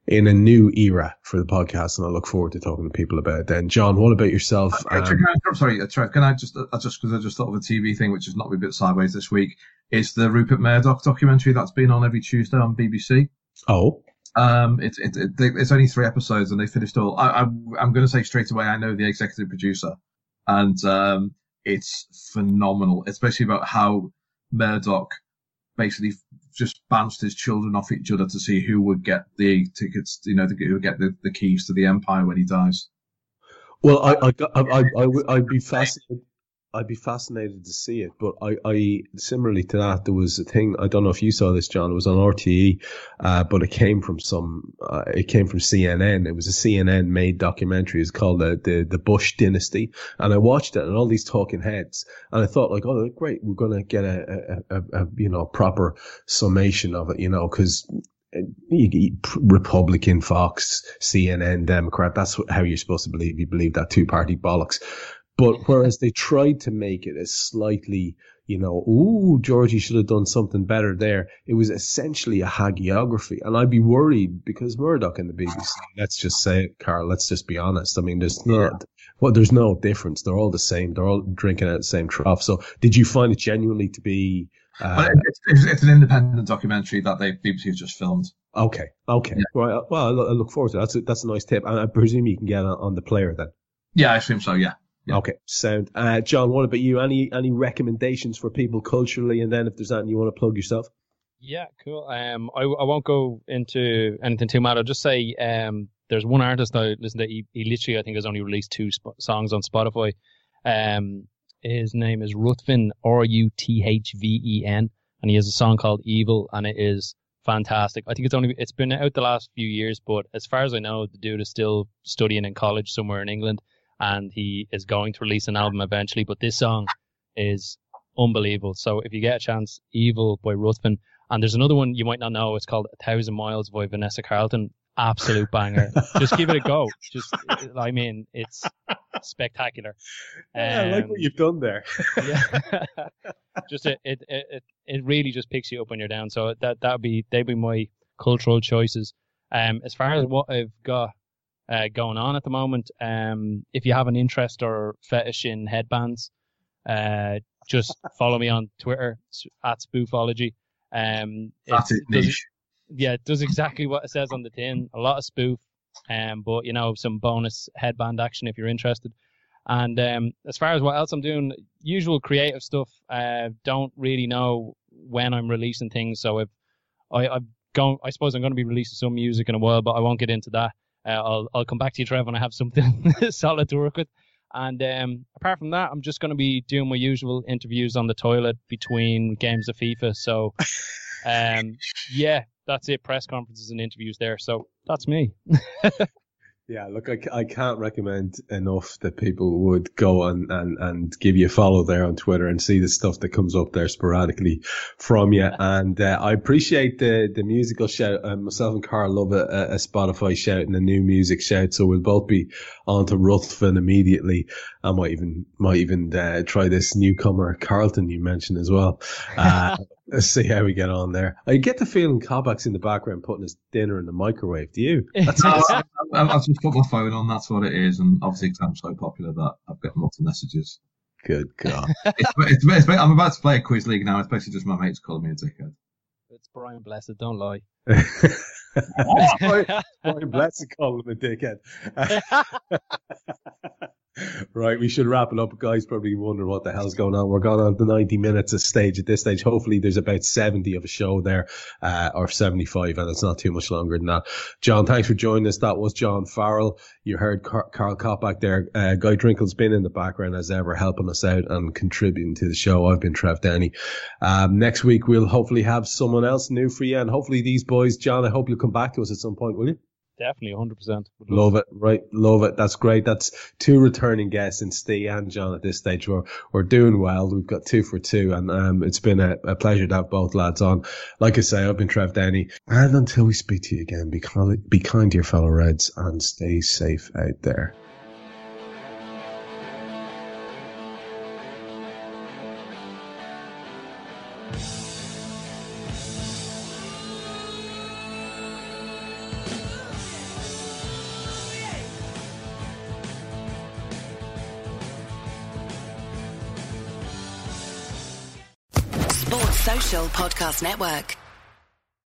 in a new era for the podcast. And I look forward to talking to people about it then. John, what about yourself? Uh, Um, I, I'm sorry, uh, can I just, uh, just because I just thought of a TV thing which has not me a bit sideways this week, is the Rupert Murdoch documentary that's been on every Tuesday on BBC. oh, Um, it's it, it, it's only three episodes and they finished all. I, I, I'm going to say straight away, I know the executive producer, and um, it's phenomenal, especially about how Murdoch basically just bounced his children off each other to see who would get the tickets, you know, who would get the, the keys to the empire when he dies. Well, I, I, I, I, would- I'd be fascinated. I'd be fascinated to see it, but I, I, similarly to that, there was a thing. I don't know if you saw this, John. It was on RTE, uh, but it came from some. Uh, it came from CNN. It was a CNN made documentary. It's called the, the the Bush Dynasty, and I watched it and all these talking heads, and I thought like, oh, great, we're gonna get a, a, a, a you know proper summation of it, you know, because you, Republican, Fox, CNN, Democrat. That's how you're supposed to believe. You believe that two party bollocks. But whereas they tried to make it a slightly, you know, ooh, Georgie should have done something better there. It was essentially a hagiography. And I'd be worried because Murdoch and the BBC, let's just say it, Karl, let's just be honest. I mean, there's not, well, there's no difference. They're all the same. They're all drinking out the same trough. So did you find it genuinely to be, uh, it's, it's, it's an independent documentary that they BBC have just filmed. Okay. Okay. Right. Well, I look, I look forward to that. That's a, that's a nice tip. And I presume you can get on, on the player then. Yeah, I assume so. Yeah. Yeah. Okay. Sound. Uh, John, what about you? Any, any recommendations for people culturally? And then if there's anything you want to plug yourself? Yeah, cool. Um, I, I won't go into anything too mad. I'll just say um, there's one artist I listen to. He, he literally, I think, has only released two sp- songs on Spotify. Um, His name is Ruthven, R U T H V E N, and he has a song called Evil, and it is fantastic. I think it's only it's been out the last few years, but as far as I know, the dude is still studying in college somewhere in England, and he is going to release an album eventually. But this song is unbelievable. So if you get a chance, Evil by Ruthven, and there's another one you might not know. It's called A Thousand Miles by Vanessa Carlton. Absolute banger. Just give it a go. [LAUGHS] Just, I mean, it's spectacular. Yeah, I like Um, what you've done there. yeah. [LAUGHS] [LAUGHS] just it, it it it really just picks you up when you're down. So that that'd be they'd be my cultural choices. Um, as far as what I've got uh, going on at the moment, um, if you have an interest or fetish in headbands, uh, just [LAUGHS] follow me on Twitter at spoofology. Um, That's it's- it, does- niche. yeah, it does exactly what it says on the tin. A lot of spoof, um, but you know some bonus headband action if you're interested. And um, as far as what else I'm doing, usual creative stuff. Uh, don't really know when I'm releasing things, so if I, I've gone, I suppose I'm going to be releasing some music in a while, but I won't get into that. Uh, I'll I'll come back to you, Trev, when I have something [LAUGHS] solid to work with. And um, apart from that, I'm just going to be doing my usual interviews on the toilet between games of FIFA. So, [LAUGHS] um, yeah, that's it. Press conferences and interviews there. So that's me. [LAUGHS] Yeah, look, I, I can't recommend enough that people would go and, and, and give you a follow there on Twitter and see the stuff that comes up there sporadically from you. And uh, I appreciate the, the musical shout. Uh, myself and Karl love a, a Spotify shout and a new music shout. So we'll both be on to Ruthven immediately. I might even, might even uh, try this newcomer Carlton you mentioned as well. [LAUGHS] Uh, let's see how we get on there. I get the feeling Coppack's in the background putting his dinner in the microwave. Do you? [LAUGHS] That's I, I, I've just put my phone on. That's what it is, and obviously, 'cause I'm so popular that I've got lots of messages. good God. [LAUGHS] It's, it's, it's, I'm about to play a quiz league now. It's basically just my mates calling me a dickhead. It's Brian Blessed. Don't lie. [LAUGHS] Brian, Brian Blessed call him a dickhead. Right, we should wrap it up. Guys probably wonder what the hell's going on. We're going on to 90 minutes a stage at this stage. Hopefully there's about 70 of a show there, uh, or 75 and it's not too much longer than that. John, thanks for joining us. That was John Farrell. You heard Car- Karl Coppack there. Uh, Guy Drinkel's been in the background as ever, helping us out and contributing to the show. I've been Trev Downey. Um, next week we'll hopefully have someone else new for you and hopefully these boys, John, I hope you'll come back to us at some point, will you? Definitely, 100%. Love it. Right. Love it. That's great. That's two returning guests in Steve and John at this stage. We're, we're doing well. We've got two for two and, um, it's been a, a pleasure to have both lads on. Like I say, I've been Trev Downey and until we speak to you again, be kind, be kind to your fellow Reds and stay safe out there. Podcast Network.